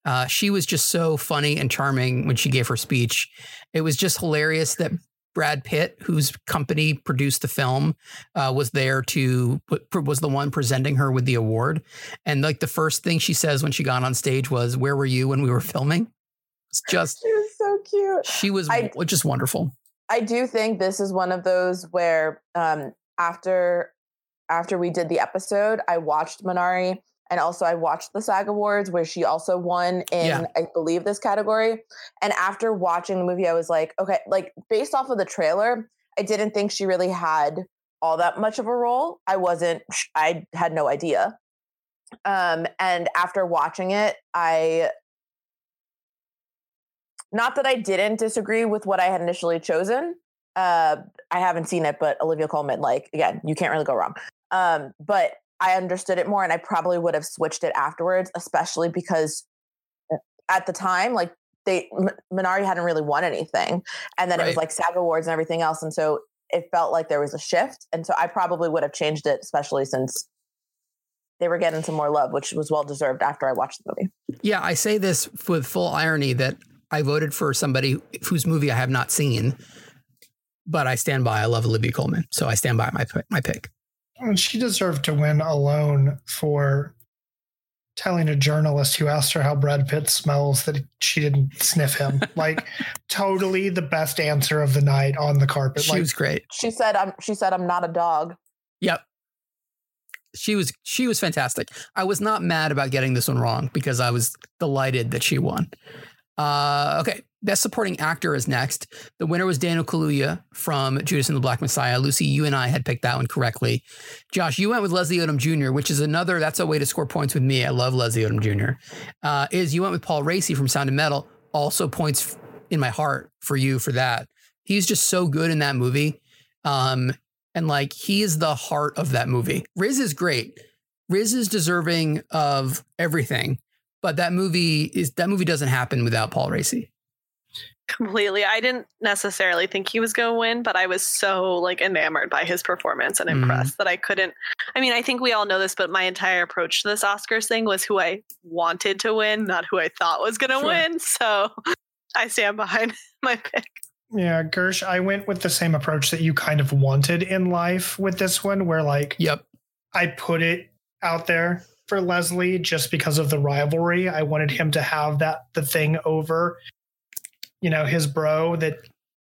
Uh, she was just so funny and charming when she gave her speech. It was just hilarious that Brad Pitt, whose company produced the film, uh, was there to was the one presenting her with the award. And like the first thing she says when she got on stage was, "Where were you when we were filming?" It's just She was so cute. she was I- just wonderful. I do think this is one of those where um, after after we did the episode, I watched Minari and also I watched the SAG Awards where she also won in Yeah. I believe this category. And after watching the movie, I was like, okay, like based off of the trailer, I didn't think she really had all that much of a role. I wasn't. I had no idea. Um, and after watching it, I not that I didn't disagree with what I had initially chosen. Uh, I haven't seen it, but Olivia Colman, like again, you can't really go wrong. Um, but I understood it more, and I probably would have switched it afterwards, especially because uh, at the time, like they Minari hadn't really won anything, and then it was like SAG Awards and everything else, and so it felt like there was a shift, and so I probably would have changed it, especially since they were getting some more love, which was well deserved after I watched the movie. Yeah, I say this with full irony that I voted for somebody whose movie I have not seen, but I stand by. I love Olivia Colman, so I stand by my my pick. And she deserved to win alone for telling a journalist who asked her how Brad Pitt smells that she didn't sniff him. like totally the best answer of the night on the carpet. She like was great. She said, "I'm." She said, "I'm not a dog." Yep. She was she was fantastic. I was not mad about getting this one wrong because I was delighted that she won. Uh, okay, best supporting actor is next. The winner was Daniel Kaluuya from Judas and the Black Messiah. Lucy, you and I had picked that one correctly. Josh, you went with Leslie Odom Jr., which is another. That's a way to score points with me. I love Leslie Odom Jr. Uh, Iz you went with Paul Raci from Sound of Metal. Also points in my heart for you for that. He's just so good in that movie. Um, and like he is the heart of that movie. Riz is great. Riz is deserving of everything, but that movie is that movie doesn't happen without Paul Raci. Completely. I didn't necessarily think he was going to win, but I was so like enamored by his performance and Mhm. impressed that I couldn't. I mean, I think we all know this, but my entire approach to this Oscars thing was who I wanted to win, not who I thought was going to Sure. win. So I stand behind my pick. Yeah, Gersh, I went with the same approach that you kind of wanted in life with this one, where like Yep. I put it out there for Leslie just because of the rivalry. I wanted him to have that the thing over, you know, his bro that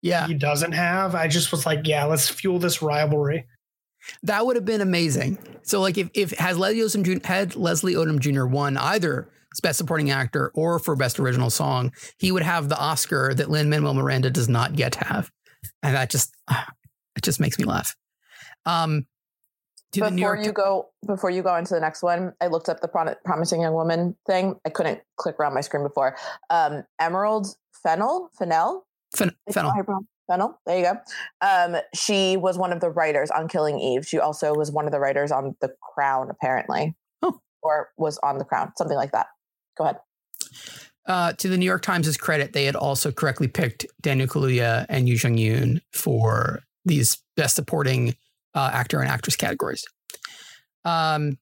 Yeah. he doesn't have. I just was like, yeah, let's fuel this rivalry. That would have been amazing. So, like, if if has Leslie Odom Jr. had Leslie Odom Jr. won either Best Supporting Actor or for Best Original Song, he would have the Oscar that Lin Manuel Miranda does not yet have, and that just it just makes me laugh. Um, to the New before York you go before you go into the next one i looked up the Pro- promising young woman thing i couldn't click around my screen before um emerald fennel fennel Fen- Fennel. that how you pronounce- fennel there you go um she was one of the writers on killing eve she also was one of the writers on the crown apparently Oh. or was on the crown something like that go ahead Uh, to the New York Times' credit, they had also correctly picked Daniel Kaluuya and Yuh-jung Youn for these Best Supporting uh, Actor and Actress categories. Um,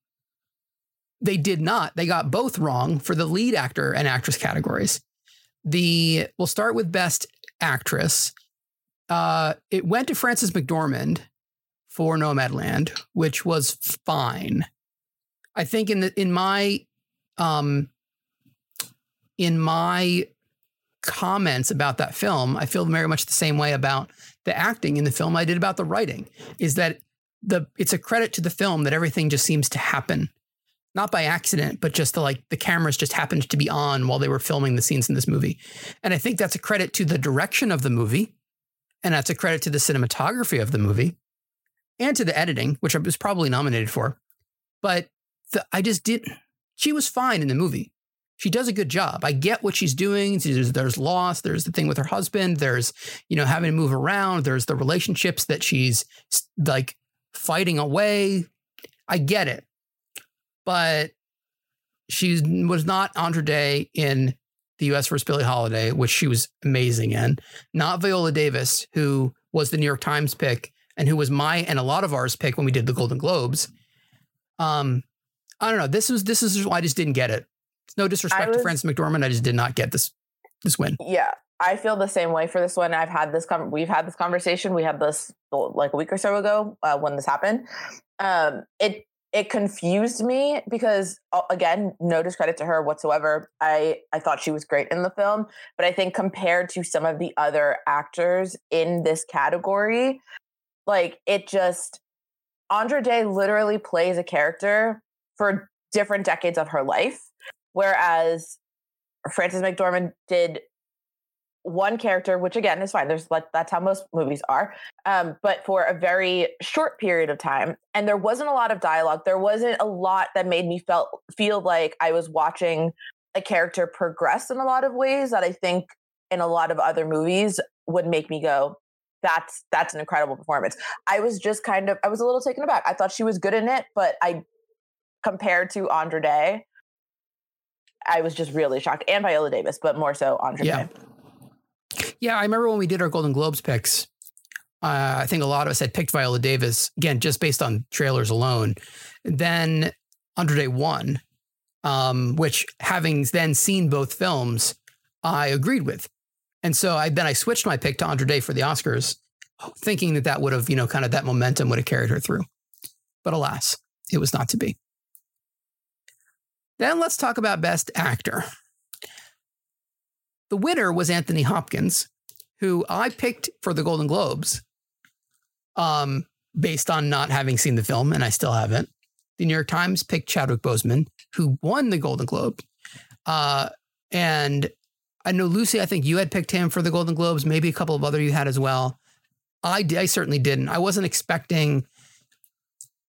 they did not. They got both wrong for the lead actor and actress categories. The we'll start with Best Actress. Uh, it went to Frances McDormand for Nomadland, which was fine. I think in the in my um, in my comments about that film, I feel very much the same way about the acting in the film I did about the writing. Is that the it's a credit to the film that everything just seems to happen, not by accident, but just the like the cameras just happened to be on while they were filming the scenes in this movie. And I think that's a credit to the direction of the movie, and that's a credit to the cinematography of the movie, and to the editing, which I was probably nominated for. But the, I just didn't. She was fine in the movie she does a good job. I get what she's doing. There's, there's loss. There's the thing with her husband. There's, you know, having to move around. There's the relationships that she's like fighting away. I get it. But she was not Andra Day in the US vs. Billie Holiday, which she was amazing in. Not Viola Davis, who was the New York Times pick and who was my and a lot of ours pick when we did the Golden Globes. Um, I don't know. This was this is why I just didn't get it. It's no disrespect to was- Frances McDormand, I just did not get this this win. Yeah, I feel the same way for this one. I've had this. Com- we've had this conversation. We had this like a week or so ago uh, when this happened. Um, it it confused me because again, no discredit to her whatsoever. I I thought she was great in the film, but I think compared to some of the other actors in this category, like it just Andra Day literally plays a character for different decades of her life, whereas Frances McDormand did one character, which again is fine. There's like that's how most movies are, um, but for a very short period of time, and there wasn't a lot of dialogue. There wasn't a lot that made me felt feel like I was watching a character progress in a lot of ways that I think in a lot of other movies would make me go, "That's that's an incredible performance." I was just kind of I was a little taken aback. I thought she was good in it, but I compared to Andra Day, I was just really shocked, and Viola Davis, but more so Andra Yeah. Day. Yeah, I remember when we did our Golden Globes picks. Uh, I think a lot of us had picked Viola Davis again, just based on trailers alone. Then Andra Day won, um, which having then seen both films, I agreed with, and so I then I switched my pick to Andra Day for the Oscars, thinking that that would have you know kind of that momentum would have carried her through, but alas, it was not to be. Then let's talk about Best Actor. The winner was Anthony Hopkins, who I picked for the Golden Globes, um, based on not having seen the film, and I still haven't. The New York Times picked Chadwick Boseman, who won the Golden Globe. Uh, and I know Lucy, I think you had picked him for the Golden Globes. Maybe a couple of other you had as well. I, I certainly didn't. I wasn't expecting.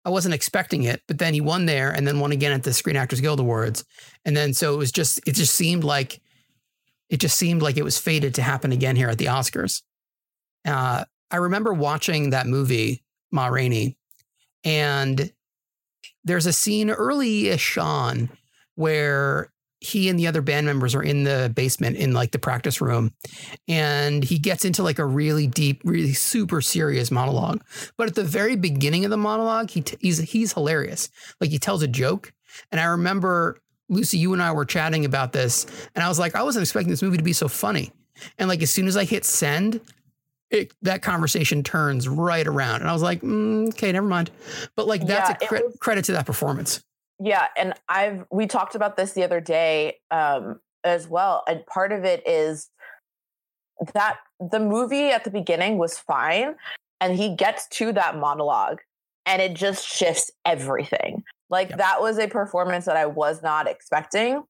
I wasn't expecting it, but then he won there, and then won again at the Screen Actors Guild Awards, and then so it was just. It just seemed like it just seemed like it was fated to happen again here at the Oscars. Uh, I remember watching that movie, Ma Rainey, and there's a scene early-ish on where he and the other band members are in the basement in like the practice room and he gets into like a really deep really super serious monologue but at the very beginning of the monologue he t- he's he's hilarious like he tells a joke and i remember lucy you and i were chatting about this and i was like i wasn't expecting this movie to be so funny. And like as soon as i hit send it, that conversation turns right around. And i was like mm, okay never mind. But like that's Yeah, a cre- was- credit to that performance. Yeah, and I've we talked about this the other day um, as well, and part of it is that the movie at the beginning was fine, and he gets to that monologue, and it just shifts everything. Like Yep. that was a performance that I was not expecting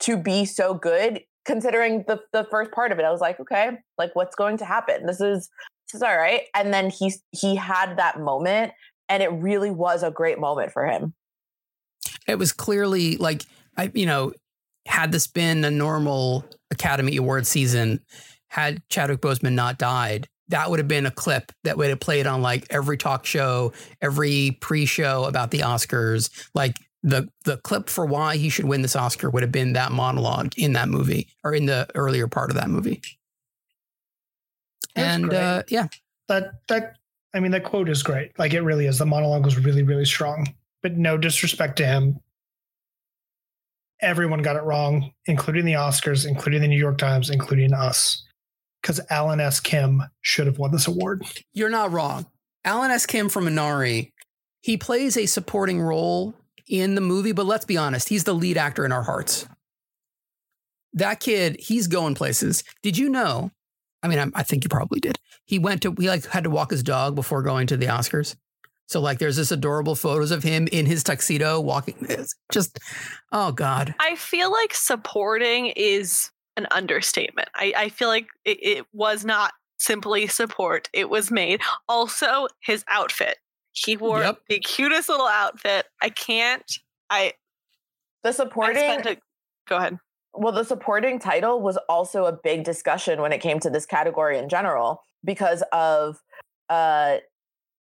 to be so good, considering the the first part of it. I was like, okay, like what's going to happen? This is this is all right, and then he he had that moment, and it really was a great moment for him. it was clearly like I, you know, had this been a normal Academy Award season, had Chadwick Boseman not died, that would have been a clip that would have played on like every talk show, every pre-show about the Oscars. Like the the clip for why he should win this Oscar would have been that monologue in that movie or in the earlier part of that movie. That's and uh, yeah, That that I mean that quote is great. Like it really is. The monologue was really really strong. But no disrespect to him. Everyone got it wrong, including the Oscars, including the New York Times, including us. Because Alan S. Kim should have won this award. You're not wrong. Alan S. Kim from Minari, he plays a supporting role in the movie, but let's be honest, he's the lead actor in our hearts. That kid, he's going places. Did you know? I mean, I, I think you probably did. He went to, he like had to walk his dog before going to the Oscars. So like, there's this adorable photos of him in his tuxedo walking. It's just, oh God. I feel like supporting is an understatement. I, I feel like it, it was not simply support, it was made. Also, his outfit. He wore Yep. the cutest little outfit. I can't. I, The supporting spent a, go ahead. well, the supporting title was also a big discussion when it came to this category in general because of uh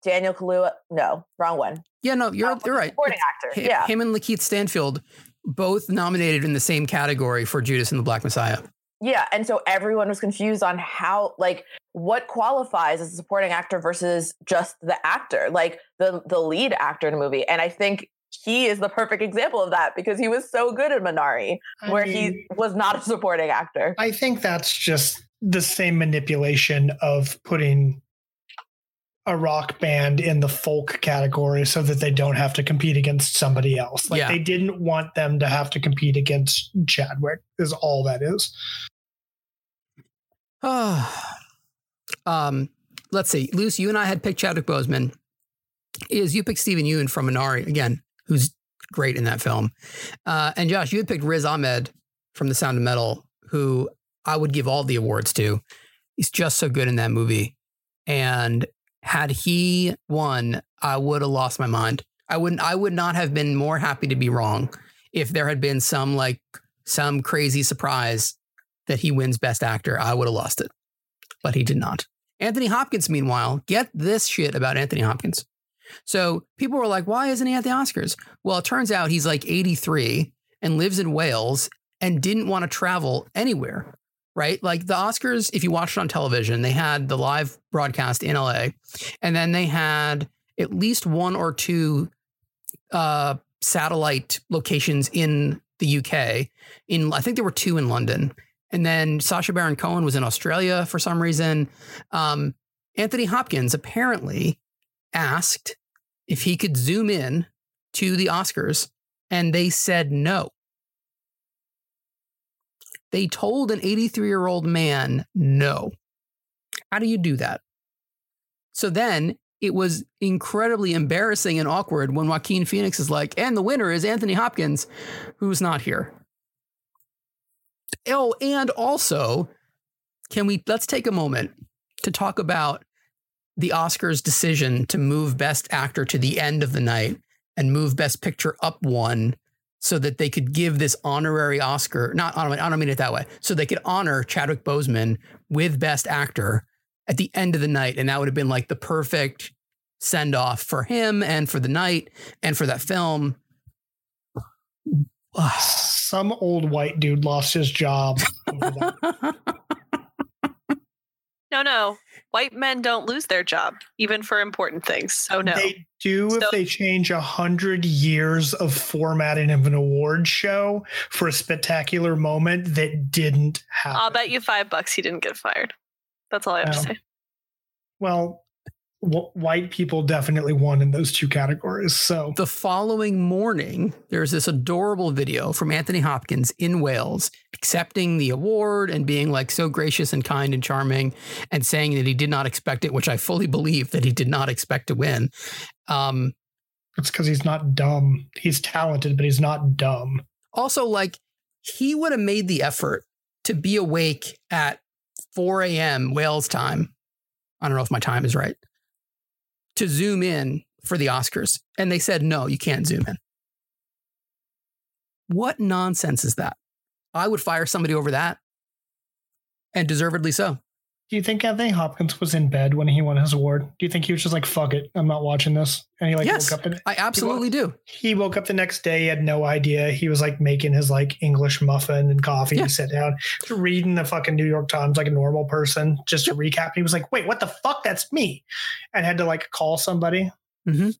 Daniel Kaluuya. No, wrong one. Yeah, no, you're, Uh, you're right. Supporting actor. Hi- yeah. Him and Lakeith Stanfield both nominated in the same category for Judas and the Black Messiah. Yeah, and so everyone was confused on how like what qualifies as a supporting actor versus just the actor, like the the lead actor in a movie. And I think he is the perfect example of that because he was so good in Minari, I where mean, he was not a supporting actor. I think that's just the same manipulation of putting a rock band in the folk category so that they don't have to compete against somebody else. Like Yeah. they didn't want them to have to compete against Chadwick, is all that is. um, let's see. Luce, you and I had picked Chadwick Boseman. Iz you picked Steven Yeun from Minari again, who's great in that film. Uh, and Josh, you had picked Riz Ahmed from The Sound of Metal, who I would give all the awards to. He's just so good in that movie. And had he won, I would have lost my mind. I wouldn't. I would not have been more happy to be wrong if there had been some like some crazy surprise that he wins Best Actor. I would have lost it, but he did not. Anthony Hopkins, meanwhile, get this shit about Anthony Hopkins. So people were like, "Why isn't he at the Oscars?" Well, it turns out he's like 83 and lives in Wales and didn't want to travel anywhere. Right? Like the Oscars, if you watched it on television, they had the live broadcast in LA, and then they had at least one or two uh, satellite locations in the UK. In I think there were two in London, and then Sacha Baron Cohen was in Australia for some reason. Um, Anthony Hopkins apparently asked if he could zoom in to the Oscars, and they said no. They told an 83 year old man no. How do you do that? So then it was incredibly embarrassing and awkward when Joaquin Phoenix is like, and the winner is Anthony Hopkins, who's not here. Oh, and also, can we let's take a moment to talk about the Oscars decision to move Best Actor to the end of the night and move Best Picture up one so that they could give this honorary Oscar. Not I don't, I don't mean it that way. So they could honor Chadwick Boseman with Best Actor at the end of the night, and that would have been like the perfect send off for him and for the night and for that film. Some old white dude lost his job. No, no. White men don't lose their job, even for important things. So no. They do if they change a hundred years of formatting of an award show for a spectacular moment that didn't happen. I'll bet you five bucks he didn't get fired. That's all I have to say. Well, wh- white people definitely won in those two categories. So the following morning, there's this adorable video from Anthony Hopkins in Wales accepting the award and being like so gracious and kind and charming and saying that he did not expect it, which I fully believe that he did not expect to win. Um, it's because he's not dumb. He's talented, but he's not dumb. also, like, he would have made the effort to be awake at 4 a.m. Wales time. I don't know if my time is right. To zoom in for the Oscars. And they said, no, you can't zoom in. What nonsense is that? I would fire somebody over that. And deservedly so. Do you think Anthony Hopkins was in bed when he won his award? Do you think he was just like, fuck it, I'm not watching this? And he like yes, woke up and I absolutely do. he woke up the next day, he had no idea. He was like making his like English muffin and coffee. Yeah. He sat down, reading the fucking New York Times like a normal person, just to recap. He was like, wait, what the fuck? That's me. And had to like call somebody. Mhm.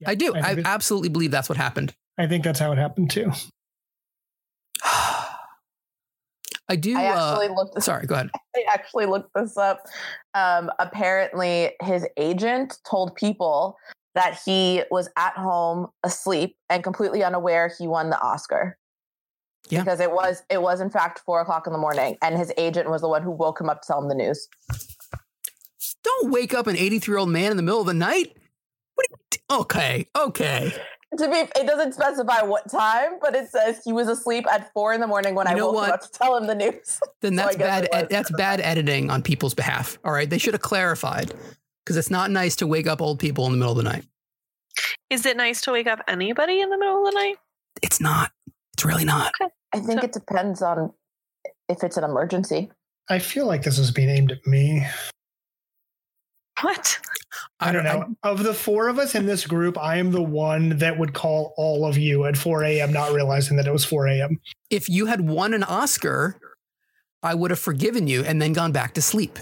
Yeah, I do. I I, absolutely believe that's what happened. I think that's how it happened too. I do. I uh, actually looked. sorry, go ahead. I actually looked this up. Um, apparently, his agent told people that he was at home asleep and completely unaware he won the Oscar. Yeah. Because it was it was in fact four o'clock in the morning, and his agent was the one who woke him up to tell him the news. Don't wake up an 83 year old man in the middle of the night. What? Are you t- okay, okay. To be, it doesn't specify what time, but it says he was asleep at four in the morning when You I know woke what? him up to tell him the news. Then that's guess bad. Ed- that's bad editing on people's behalf. All right, they should have clarified because it's not nice to wake up old people in the middle of the night. Is it nice to wake up anybody in the middle of the night? It's not. It's really not. I think So- it depends on if it's an emergency. I feel like this is being aimed at me. What? I don't know. of the four of us in this group, I am the one that would call all of you at 4 a.m., not realizing that it was 4 a.m. if you had won an Oscar, I would have forgiven you and then gone back to sleep.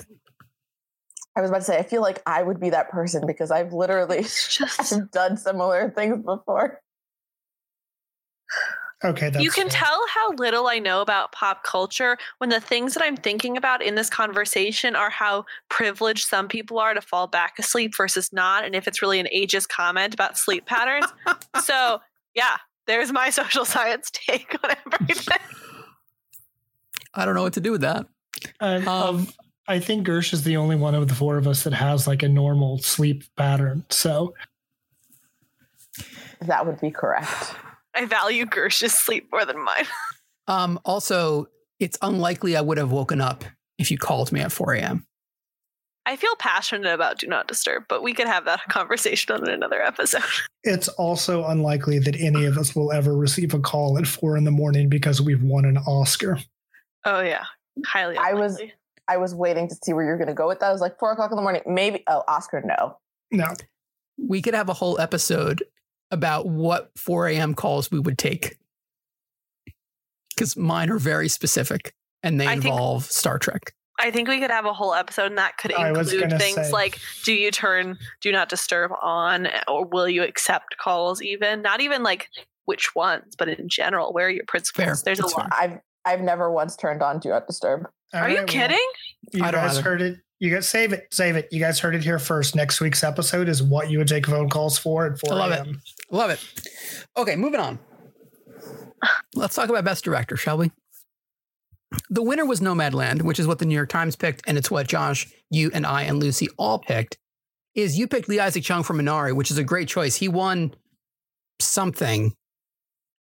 I was about to say, I feel like I would be that person because I've literally just done similar things before. Okay, that's you can fair. tell how little I know about pop culture when the things that I'm thinking about in this conversation are how privileged some people are to fall back asleep versus not, and if it's really an ageist comment about sleep patterns. so, yeah, there's my social science take on everything. I don't know what to do with that. Uh, Um, of- I think Gersh is the only one of the four of us that has like a normal sleep pattern. So That would be correct. I value Gersh's sleep more than mine. Um, also, it's unlikely I would have woken up if you called me at 4 a.m. I feel passionate about Do Not Disturb, but we could have that conversation on another episode. it's also unlikely that any of us will ever receive a call at four in the morning because we've won an Oscar. Oh, yeah. Highly I was- I was waiting to see where you're going to go with that. I was like, four o'clock in the morning. Maybe. Oh, Oscar, no. No, We could have a whole episode about what 4 a.m. calls we would take. Because mine are very specific and they I think- involve Star Trek. I think we could have a whole episode and that could include things say. like do you turn do not disturb on or will you accept calls even? Not even like which ones, but in general, where are your principles? Fair. There's a That's lot. I've I've never once turned on Do Not Disturb. Are you kidding? You I don't guys either. heard it. You guys save it, save it. You guys heard it here first. Next week's episode is what you would take phone calls for at 4 I love it. Love it. Okay, moving on. Let's talk about Best Director, shall we? The winner was Nomadland, which is what the New York Times picked, and it's what Josh, you, and I, and Lucy all picked. Iz you picked Lee Isaac Chung for Minari, which is a great choice. He won something,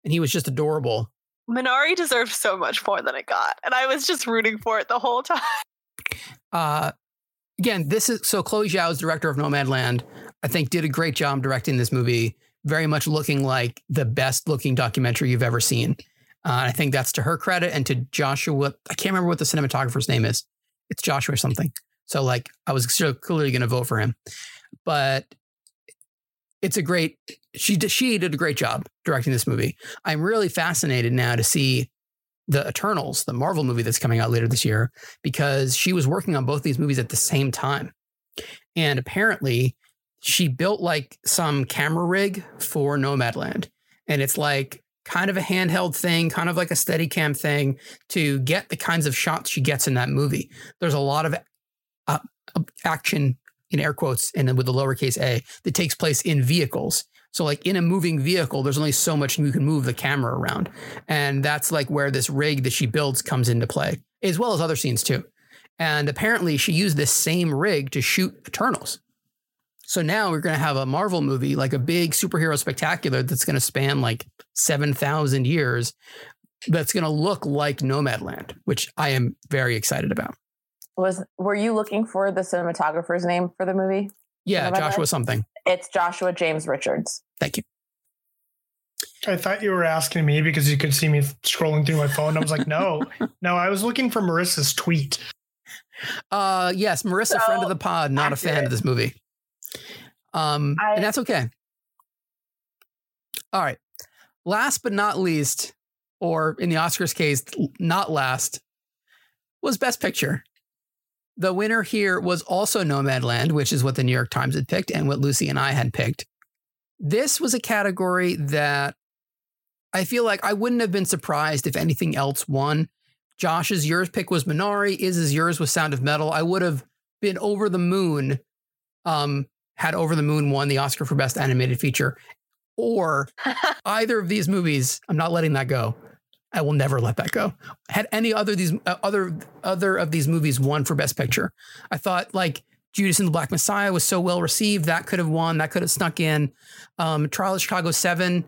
and he was just adorable. Minari deserved so much more than it got. And I was just rooting for it the whole time. Uh, again, this is so Chloe Zhao is director of Nomadland. I think did a great job directing this movie. very much looking like the best looking documentary you've ever seen. Uh, I think that's to her credit and to Joshua. I can't remember what the cinematographer's name is. It's Joshua or something. So like I was clearly going to vote for him, but it's a great. She she did a great job directing this movie. I'm really fascinated now to see the Eternals, the Marvel movie that's coming out later this year, because she was working on both these movies at the same time, and apparently she built like some camera rig for Nomadland, and it's like kind of a handheld thing, kind of like a steady cam thing to get the kinds of shots she gets in that movie. There's a lot of uh, action in air quotes and then with the lowercase a that takes place in vehicles. So like in a moving vehicle, there's only so much you can move the camera around. And that's like where this rig that she builds comes into play, as well as other scenes too. And apparently she used this same rig to shoot Eternals. So now we're going to have a Marvel movie, like a big superhero spectacular that's going to span like 7,000 years, that's going to look like Nomadland, which I am very excited about. Was were you looking for the cinematographer's name for the movie? Yeah, Nomadland? Joshua something. It's Joshua James Richards. Thank you. I thought you were asking me because you could see me scrolling through my phone. I was like, no, no, I was looking for Marissa's tweet. Uh, yes, Marissa, friend of the pod, not a fan accurate. of this movie. Um, I- and that's okay. All right. Last but not least, or in the Oscars case, not last, was Best Picture. The winner here was also Nomadland, which is what the New York Times had picked and what Lucy and I had picked. This was a category that I feel like I wouldn't have been surprised if anything else won. Josh's yours pick was Minari, Iz's yours was Sound of Metal. I would have been over the moon um, had Over the Moon won the Oscar for Best Animated Feature, or either of these movies. I'm not letting that go. I will never let that go. Had any other these uh, other other of these movies won for Best Picture, I thought like Judas and the Black Messiah was so well received that could have won. That could have snuck in. Um, Trial of Chicago Seven,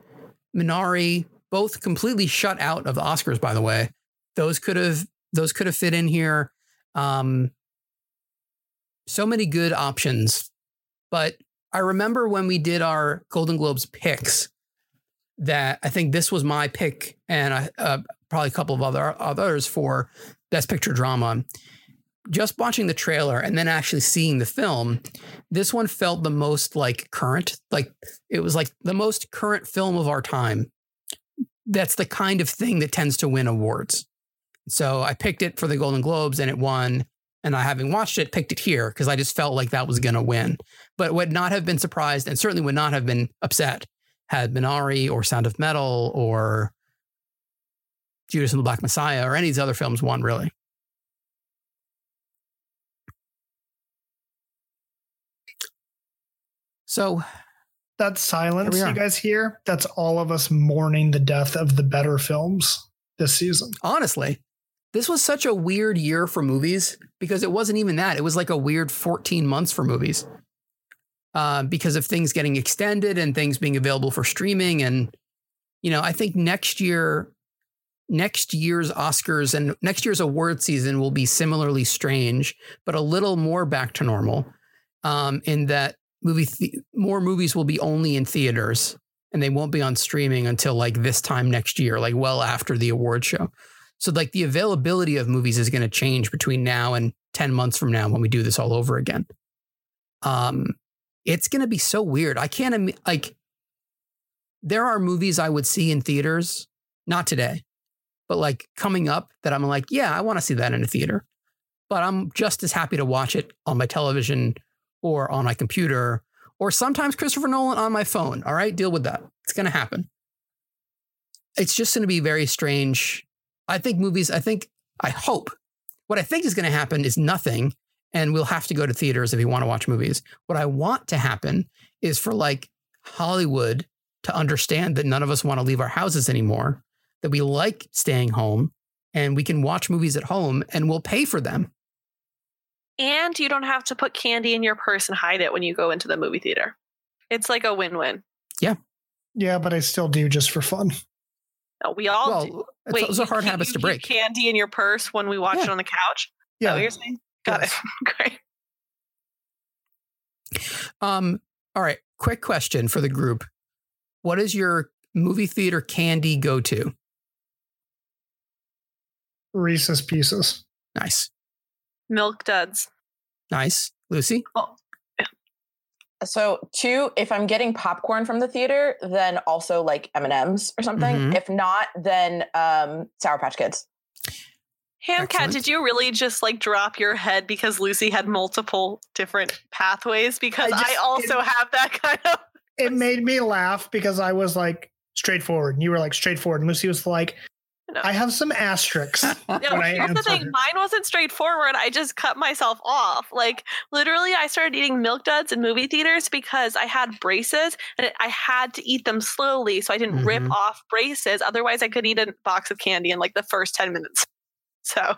Minari, both completely shut out of the Oscars. By the way, those could have those could have fit in here. Um, so many good options. But I remember when we did our Golden Globes picks that I think this was my pick and uh, uh, probably a couple of other others for Best Picture Drama. Just watching the trailer and then actually seeing the film, this one felt the most like current. Like it was like the most current film of our time. That's the kind of thing that tends to win awards. So I picked it for the Golden Globes and it won and I, having watched it, picked it here because I just felt like that was going to win. But would not have been surprised and certainly would not have been upset had Minari or Sound of Metal or Judas and the Black Messiah or any of these other films won, really. So That silence you guys hear, that's all of us mourning the death of the better films this season. honestly, this was such a weird year for movies because it wasn't even that. It was like a weird 14 months for movies uh, because of things getting extended and things being available for streaming. And, you know, I think next year, next year's Oscars and next year's award season will be similarly strange, but a little more back to normal um, in that movie, th- more movies will be only in theaters and they won't be on streaming until like this time next year, like well after the award show. So like the availability of movies is going to change between now and 10 months from now when we do this all over again. Um it's going to be so weird. I can't like there are movies I would see in theaters, not today, but like coming up that I'm like, yeah, I want to see that in a theater. But I'm just as happy to watch it on my television or on my computer or sometimes Christopher Nolan on my phone. All right, deal with that. It's going to happen. It's just going to be very strange I think movies, I think, I hope. What I think is going to happen is nothing, and we'll have to go to theaters if you want to watch movies. What I want to happen is for like Hollywood to understand that none of us want to leave our houses anymore, that we like staying home and we can watch movies at home and we'll pay for them. And you don't have to put candy in your purse and hide it when you go into the movie theater. It's like a win-win. Yeah, Yeah, but I still do just for fun. No, we all do. well, it's, those are you hard keep- habits to break. Candy in your purse when we watch Yeah. it on the couch. Is that what Yeah. you're saying? Got Yes. it. Great. Um, all right, quick question for the group. what is your movie theater candy go to? Reese's Pieces. Nice. Milk duds. Nice. Lucy? So two, if I'm getting popcorn from the theater, then also like M and M's or something. Mhm. If not, then um, Sour Patch Kids. Hamcat, did you really just like drop your head because Lucy had multiple different pathways? Because I I, just- also have that kind of. It made me laugh because I was like straightforward, and you were like straightforward, and Lucy was like, No. "I have some asterisks." No, I here's the thing. Mine wasn't straightforward. I just cut myself off. Like literally, I started eating milk duds in movie theaters because I had braces and it, I had to eat them slowly so I didn't rip Mhm. off braces. Otherwise, I could eat a box of candy in like the first ten minutes. So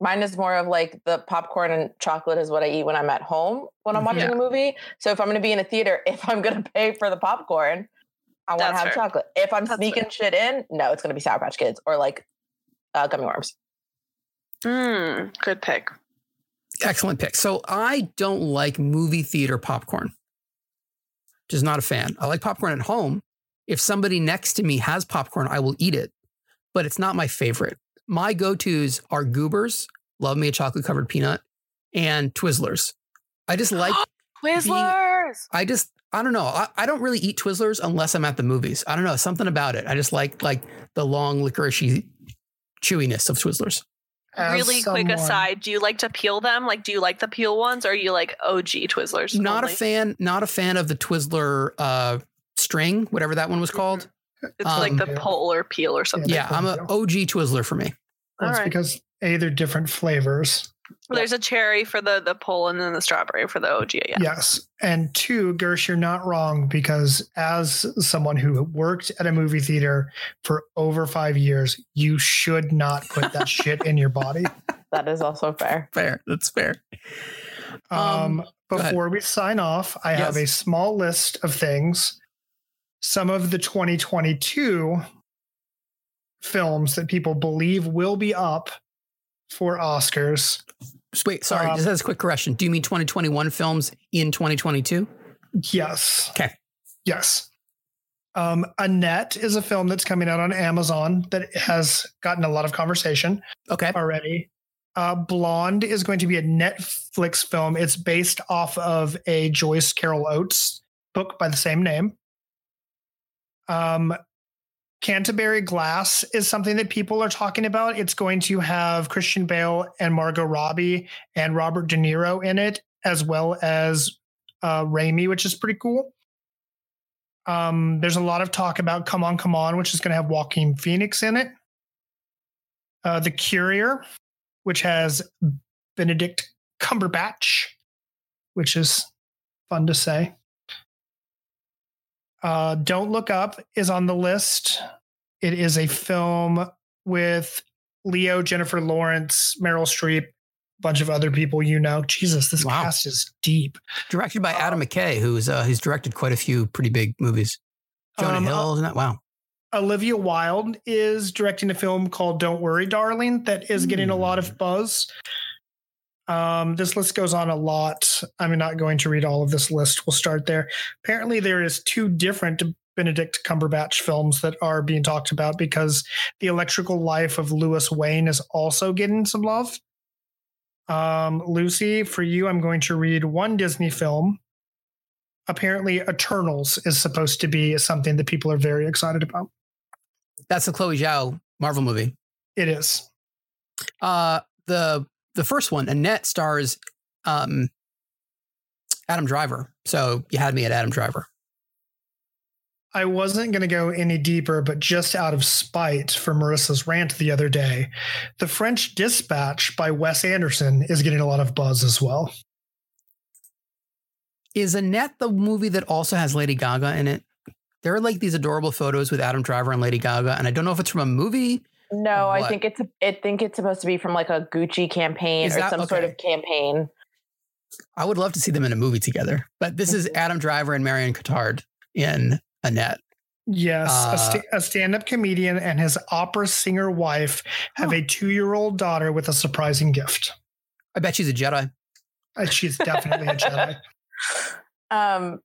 Mine is more of like the popcorn and chocolate is what I eat when I'm at home when I'm Mhm. watching Yeah. a movie. So if I'm going to be in a theater, if I'm going to pay for the popcorn, I want to have fair. chocolate. If I'm That's sneaking shit in, no, it's going to be Sour Patch Kids or like uh, gummy worms. mm, good pick. Excellent pick. So I don't like movie theater popcorn. Just not a fan. I like popcorn at home. If somebody next to me has popcorn, I will eat it, but it's not my favorite. My go-tos are Goobers, love me a chocolate covered peanut, and Twizzlers. I just like Twizzlers. I just I don't know. I, I don't really eat Twizzlers unless I'm at the movies. I don't know something about it. I just like like the long licoricey chewiness of Twizzlers. As really quick aside, do you like to peel them? Like, do you like the peel ones, or are you like OG Twizzlers? Not only? a fan. Not a fan of the Twizzler uh, string, whatever that one was called. It's like um, the yeah. pole or peel or something. Yeah, I'm an OG Twizzler for me. Well, it's Alright. because a they're different flavors. Well, There's a cherry for the the pole, and then the strawberry for the OG. Yeah. Yes. And two, Gersh, you're not wrong because as someone who worked at a movie theater for over five years, you should not put that shit in your body. That is also fair. Fair. That's fair. Um, Um, before we sign off, I have a small list of things. Some of the 2022 films that people believe will be up for Oscars. Wait, sorry. Um, just as a quick correction. Do you mean 2021 films in 2022? Yes. Okay. Yes. Um, Annette is a film that's coming out on Amazon that has gotten a lot of conversation Okay. already. Uh, Blonde is going to be a Netflix film. It's based off of a Joyce Carol Oates book by the same name. Um, Canterbury Glass is something that people are talking about. It's going to have Christian Bale and Margot Robbie and Robert De Niro in it, as well as uh, Raimi, which is pretty cool. Um, there's a lot of talk about Come On, Come On, which is going to have Joaquin Phoenix in it. Uh, the Courier, which has Benedict Cumberbatch, which is fun to say. Uh, Don't Look Up is on the list. It is a film with Leo, Jennifer Lawrence, Meryl Streep, a bunch of other people you know. Jesus, this Wow. cast is deep. Directed by Adam McKay, who's uh, who's directed quite a few pretty big movies. Jonah Um, Hill, isn't that? Wow. Olivia Wilde is directing a film called Don't Worry, Darling, that is getting a lot Hmm. of buzz. Um, this list goes on a lot. I'm not going to read all of this list. We'll start there. Apparently, there is two different Benedict Cumberbatch films that are being talked about because the electrical life of Louis Wain is also getting some love. Um, Lucy, for you, I'm going to read one Disney film. Apparently, Eternals is supposed to be something that people are very excited about. That's the Chloe Zhao Marvel movie. It is. Uh, the the first one, Annette, stars um, Adam Driver. So you had me at Adam Driver. I wasn't going to go any deeper, but just out of spite for Marissa's rant the other day, The French Dispatch by Wes Anderson is getting a lot of buzz as well. Is Annette the movie that also has Lady Gaga in it? There are like these adorable photos with Adam Driver and Lady Gaga, and I don't know if it's from a movie. No, I think it's I think it's supposed to be from like a Gucci campaign Is or that- some sort of campaign. I would love to see them in a movie together. But this is Adam Driver and Marion Cotillard in Annette. Yes, Uh, a, sta- a stand up comedian and his opera singer wife have Huh. a two year old daughter with a surprising gift. I bet she's a Jedi. Uh, She's definitely a Jedi. Um,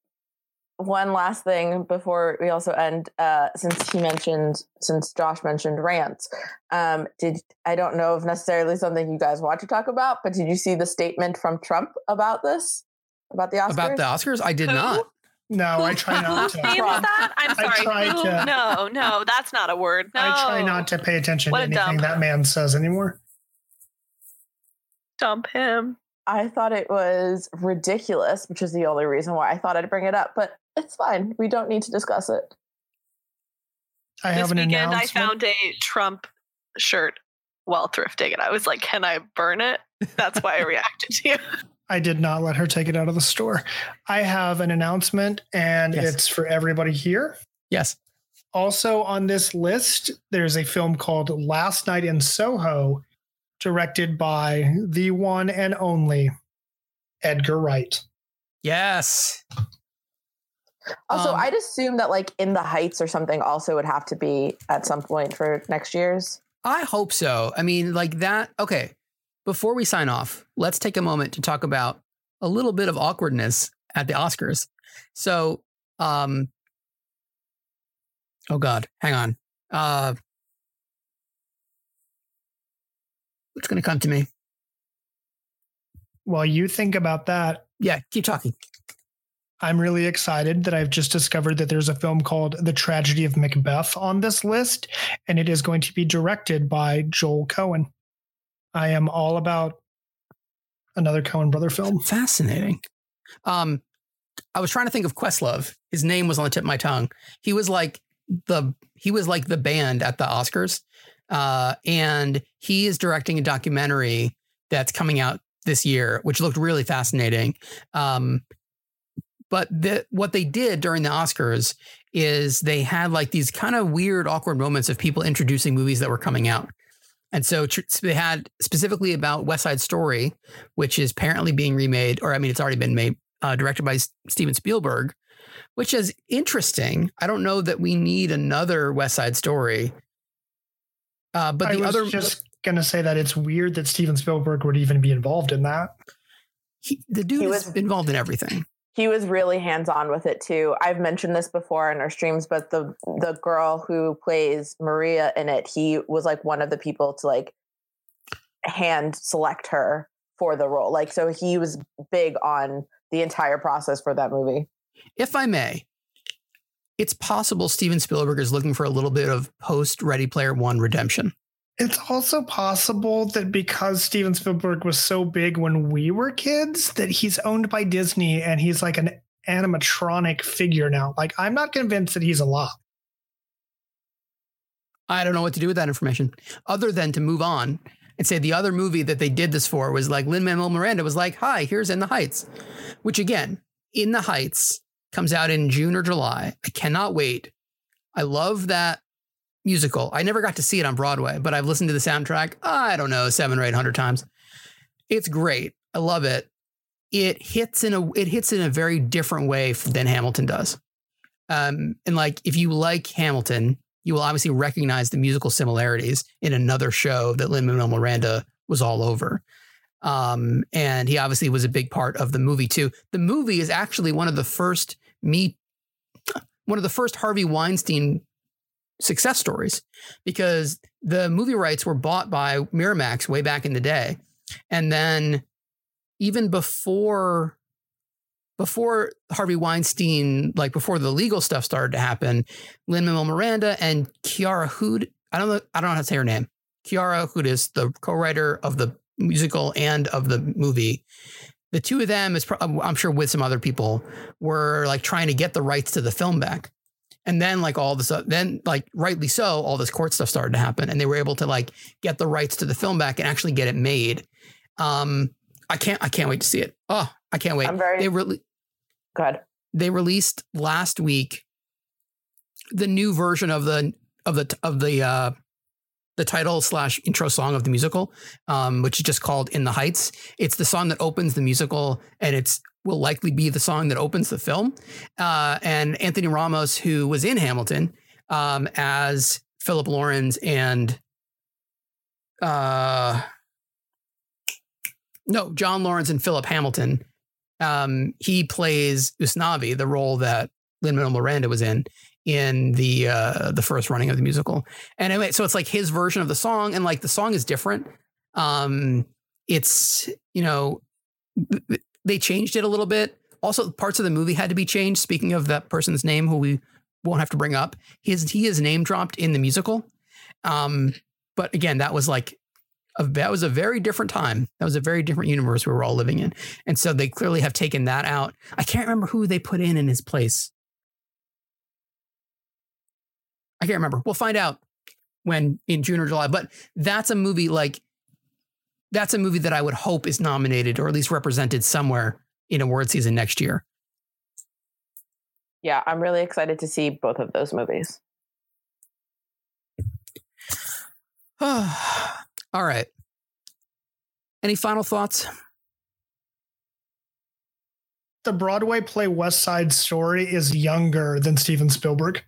one last thing before we also end, uh, since he mentioned, since Josh mentioned rants, um, did I don't know if necessarily something you guys want to talk about, but did you see the statement from Trump about this, about the Oscars? About the Oscars? I did Who? not. No, I try not to. name was that? I'm sorry. tried Who? to- No, no, that's not a word. No. I try not to pay attention What to anything dump. that man says anymore. dump him. I thought it was ridiculous, which is the only reason why I thought I'd bring it up, but it's fine. We don't need to discuss it. I This have an weekend, I found a Trump shirt while thrifting, and I was like, "Can I burn it?" That's why I reacted to you. I did not let her take it out of the store. I have an announcement, and Yes. it's for everybody here. Yes. Also on this list, there's a film called Last Night in Soho, directed by the one and only Edgar Wright. Yes. Also, Um, I'd assume that like in the Heights or something also would have to be at some point for next year's. I hope so. I mean, like that. Okay. Before we sign off, let's take a moment to talk about a little bit of awkwardness at the Oscars. So, um, oh God, hang on. Uh, what's going to come to me? While you think about that, Yeah, keep talking. I'm really excited that I've just discovered that there's a film called The Tragedy of Macbeth on this list, and it is going to be directed by Joel Coen. I am all about another Coen brother film. Fascinating. Um, I was trying to think of Questlove. His name was on the tip of my tongue. He was like the he was like the band at the Oscars, uh, and he is directing a documentary that's coming out this year, which looked really fascinating. Um, but the, what they did during the Oscars is they had like these kind of weird, awkward moments of people introducing movies that were coming out. And so tr- they had specifically about West Side Story, which is apparently being remade, or I mean, it's already been made, uh, directed by S- Steven Spielberg, which is interesting. I don't know that we need another West Side Story. Uh, but I the was other, just going to say that it's weird that Steven Spielberg would even be involved in that. he, the dude He is was- involved in everything. He was really hands on with it too. I've mentioned this before in our streams, but the the girl who plays Maria in it, he was like one of the people to like hand select her for the role. Like so he was big on the entire process for that movie. If I may, it's possible Steven Spielberg is looking for a little bit of post Ready Player One redemption. It's also possible that because Steven Spielberg was so big when we were kids, that he's owned by Disney and he's like an animatronic figure now. Like, I'm not convinced that he's alive. I don't know what to do with that information other than to move on and say the other movie that they did this for was like Lin Manuel Miranda was like, hi, here's In the Heights, which again, In the Heights comes out in June or July. I cannot wait. I love that musical. I never got to see it on Broadway, but I've listened to the soundtrack, I don't know, seven or eight hundred times. It's great. I love it. It hits in a it hits in a very different way than Hamilton does. Um, and like if you like Hamilton, you will obviously recognize the musical similarities in another show that Lin Manuel Miranda was all over. Um, and he obviously was a big part of the movie too. The movie is actually one of the first me, one of the first Harvey Weinstein success stories because the movie rights were bought by Miramax way back in the day, and then even before before Harvey Weinstein, like before the legal stuff started to happen, Lin Manuel Miranda and Quiara Hood. I don't know. I don't know how to say her name. Quiara Hood is the co-writer of the musical and of the movie. The two of them is, pro- I'm sure, with some other people, were like trying to get the rights to the film back. And then, like all this, then like rightly so, all this court stuff started to happen, and they were able to like get the rights to the film back and actually get it made. Um, I can't, I can't wait to see it. Oh, I can't wait. I'm very They really, good. they released last week the new version of the of the of the uh the title slash intro song of the musical um which is just called in the heights it's the song that opens the musical and it's will likely be the song that opens the film uh and anthony ramos who was in hamilton um as philip laurens and uh no john laurens and philip hamilton um, he plays Usnavi, the role that Lin Manuel Miranda was in in the uh, the first running of the musical. And anyway, so it's like his version of the song, and like the song is different. Um, it's you know they changed it a little bit. Also, parts of the movie had to be changed. Speaking of that person's name, who we won't have to bring up, his he is name dropped in the musical. Um, but again, that was like a, that was a very different time. That was a very different universe we were all living in, and so they clearly have taken that out. I can't remember who they put in in his place. I can't remember. We'll find out when in June or July. But that's a movie like that's a movie that I would hope is nominated or at least represented somewhere in award season next year. Yeah, I'm really excited to see both of those movies. All right. Any final thoughts? The Broadway play West Side Story is younger than Steven Spielberg.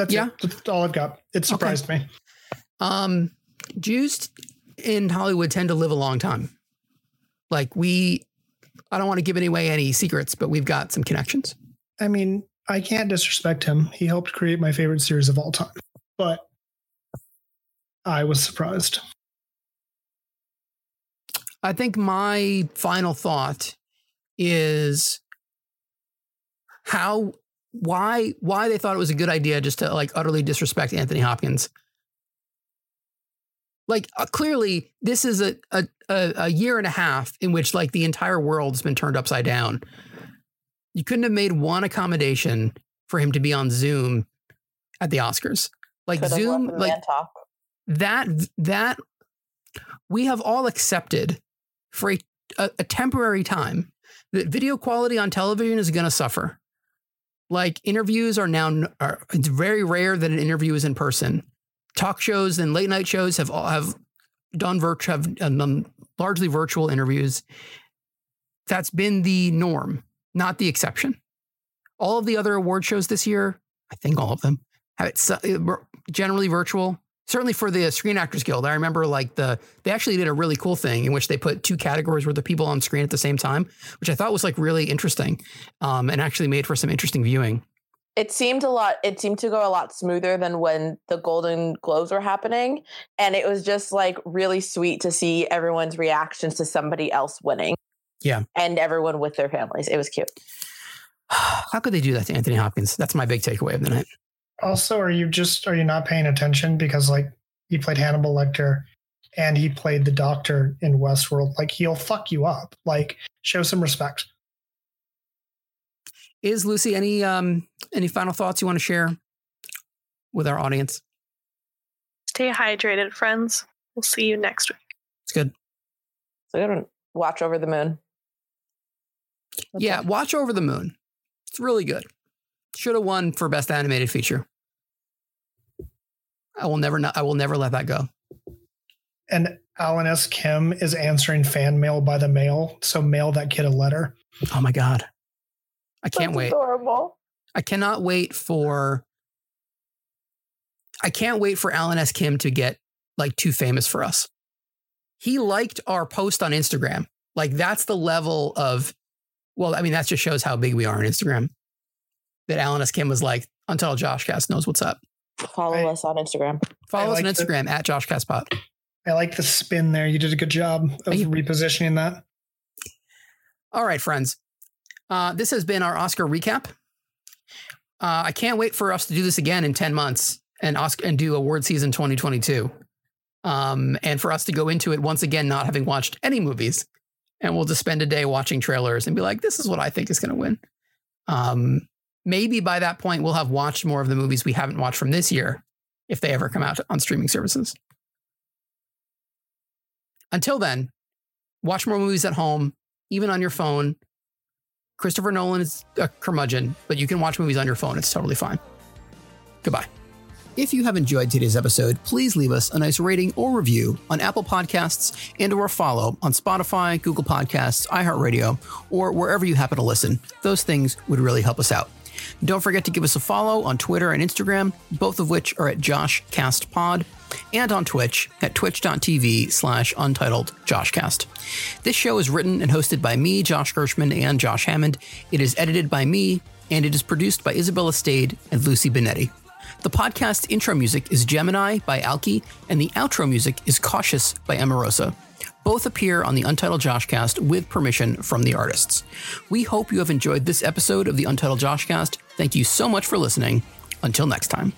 That's Yeah. it. That's all I've got. It surprised me. Um, Jews in Hollywood tend to live a long time. Like we, I don't want to give away any secrets, but we've got some connections. I mean, I can't disrespect him. He helped create my favorite series of all time. But I was surprised. I think my final thought is how why why they thought it was a good idea just to like utterly disrespect Anthony Hopkins. Like uh, clearly, this is a, a a a year and a half in which like the entire world's been turned upside down. You couldn't have made one accommodation for him to be on Zoom at the Oscars. Like Could Zoom, like talk. that that we have all accepted for a, a, a temporary time that video quality on television is going to suffer. Like interviews are now are, it's very rare that an interview is in person. Talk shows and late night shows have have done virtual have done largely virtual interviews. That's been the norm, not the exception. All of the other award shows this year, I think all of them, have it eh, generally virtual certainly for the Screen Actors Guild, I remember like the they actually did a really cool thing in which they put two categories worth of people on screen at the same time, which I thought was like really interesting, um, and actually made for some interesting viewing. It seemed a lot. It seemed to go a lot smoother than when the Golden Globes were happening, and it was just like really sweet to see everyone's reactions to somebody else winning. Yeah. and everyone with their families. It was cute. How could they do that to Anthony Hopkins? That's my big takeaway of the night. Also, are you just are you not paying attention because like he played Hannibal Lecter and he played the Doctor in Westworld? Like he'll fuck you up. Like show some respect. Iz Lucy any um any final thoughts you want to share with our audience? Stay hydrated, friends. We'll see you next week. It's good. So good one. Watch over the moon. That's yeah, all. Watch Over the Moon. It's really good. Should have won for best animated feature. I will never not, I will never let that go. And Alan S. Kim is answering fan mail by the mail. So mail that kid a letter. Oh my god. I can't That's wait. Adorable. I cannot wait for I can't wait for Alan S. Kim to get like too famous for us. He liked our post on Instagram. Like that's the level of well, I mean, that just shows how big we are on Instagram. That Alan S. Kim was like, until Josh Cast knows what's up. Follow I- us on Instagram. Follow I us on like the- Instagram at JoshCastPod. I like the spin there. You did a good job of you. repositioning that. All right, friends. Uh, this has been our Oscar recap. Uh, I can't wait for us to do this again in 10 months and Oscar and do award season 2022. Um, and for us to go into it once again, not having watched any movies. And we'll just spend a day watching trailers and be like, this is what I think is going to win. Um, maybe by that point, we'll have watched more of the movies we haven't watched from this year if they ever come out on streaming services. Until then, watch more movies at home, even on your phone. Christopher Nolan is a curmudgeon, but you can watch movies on your phone. It's totally fine. Goodbye. If you have enjoyed today's episode, please leave us a nice rating or review on Apple Podcasts and or follow on Spotify, Google Podcasts, iHeartRadio, or wherever you happen to listen. Those things would really help us out. Don't forget to give us a follow on Twitter and Instagram, both of which are at JoshCastPod, and on Twitch at twitch.tv slash untitled Joshcast. This show is written and hosted by me, Josh Gershman, and Josh Hammond. It is edited by me, and it is produced by Isabella Stade and Lucy Benetti. The podcast intro music is Gemini by Alki, and the outro music is Cautious by Amorosa. Both appear on the Untitled Joshcast with permission from the artists. We hope you have enjoyed this episode of the Untitled Joshcast. Thank you so much for listening. Until next time.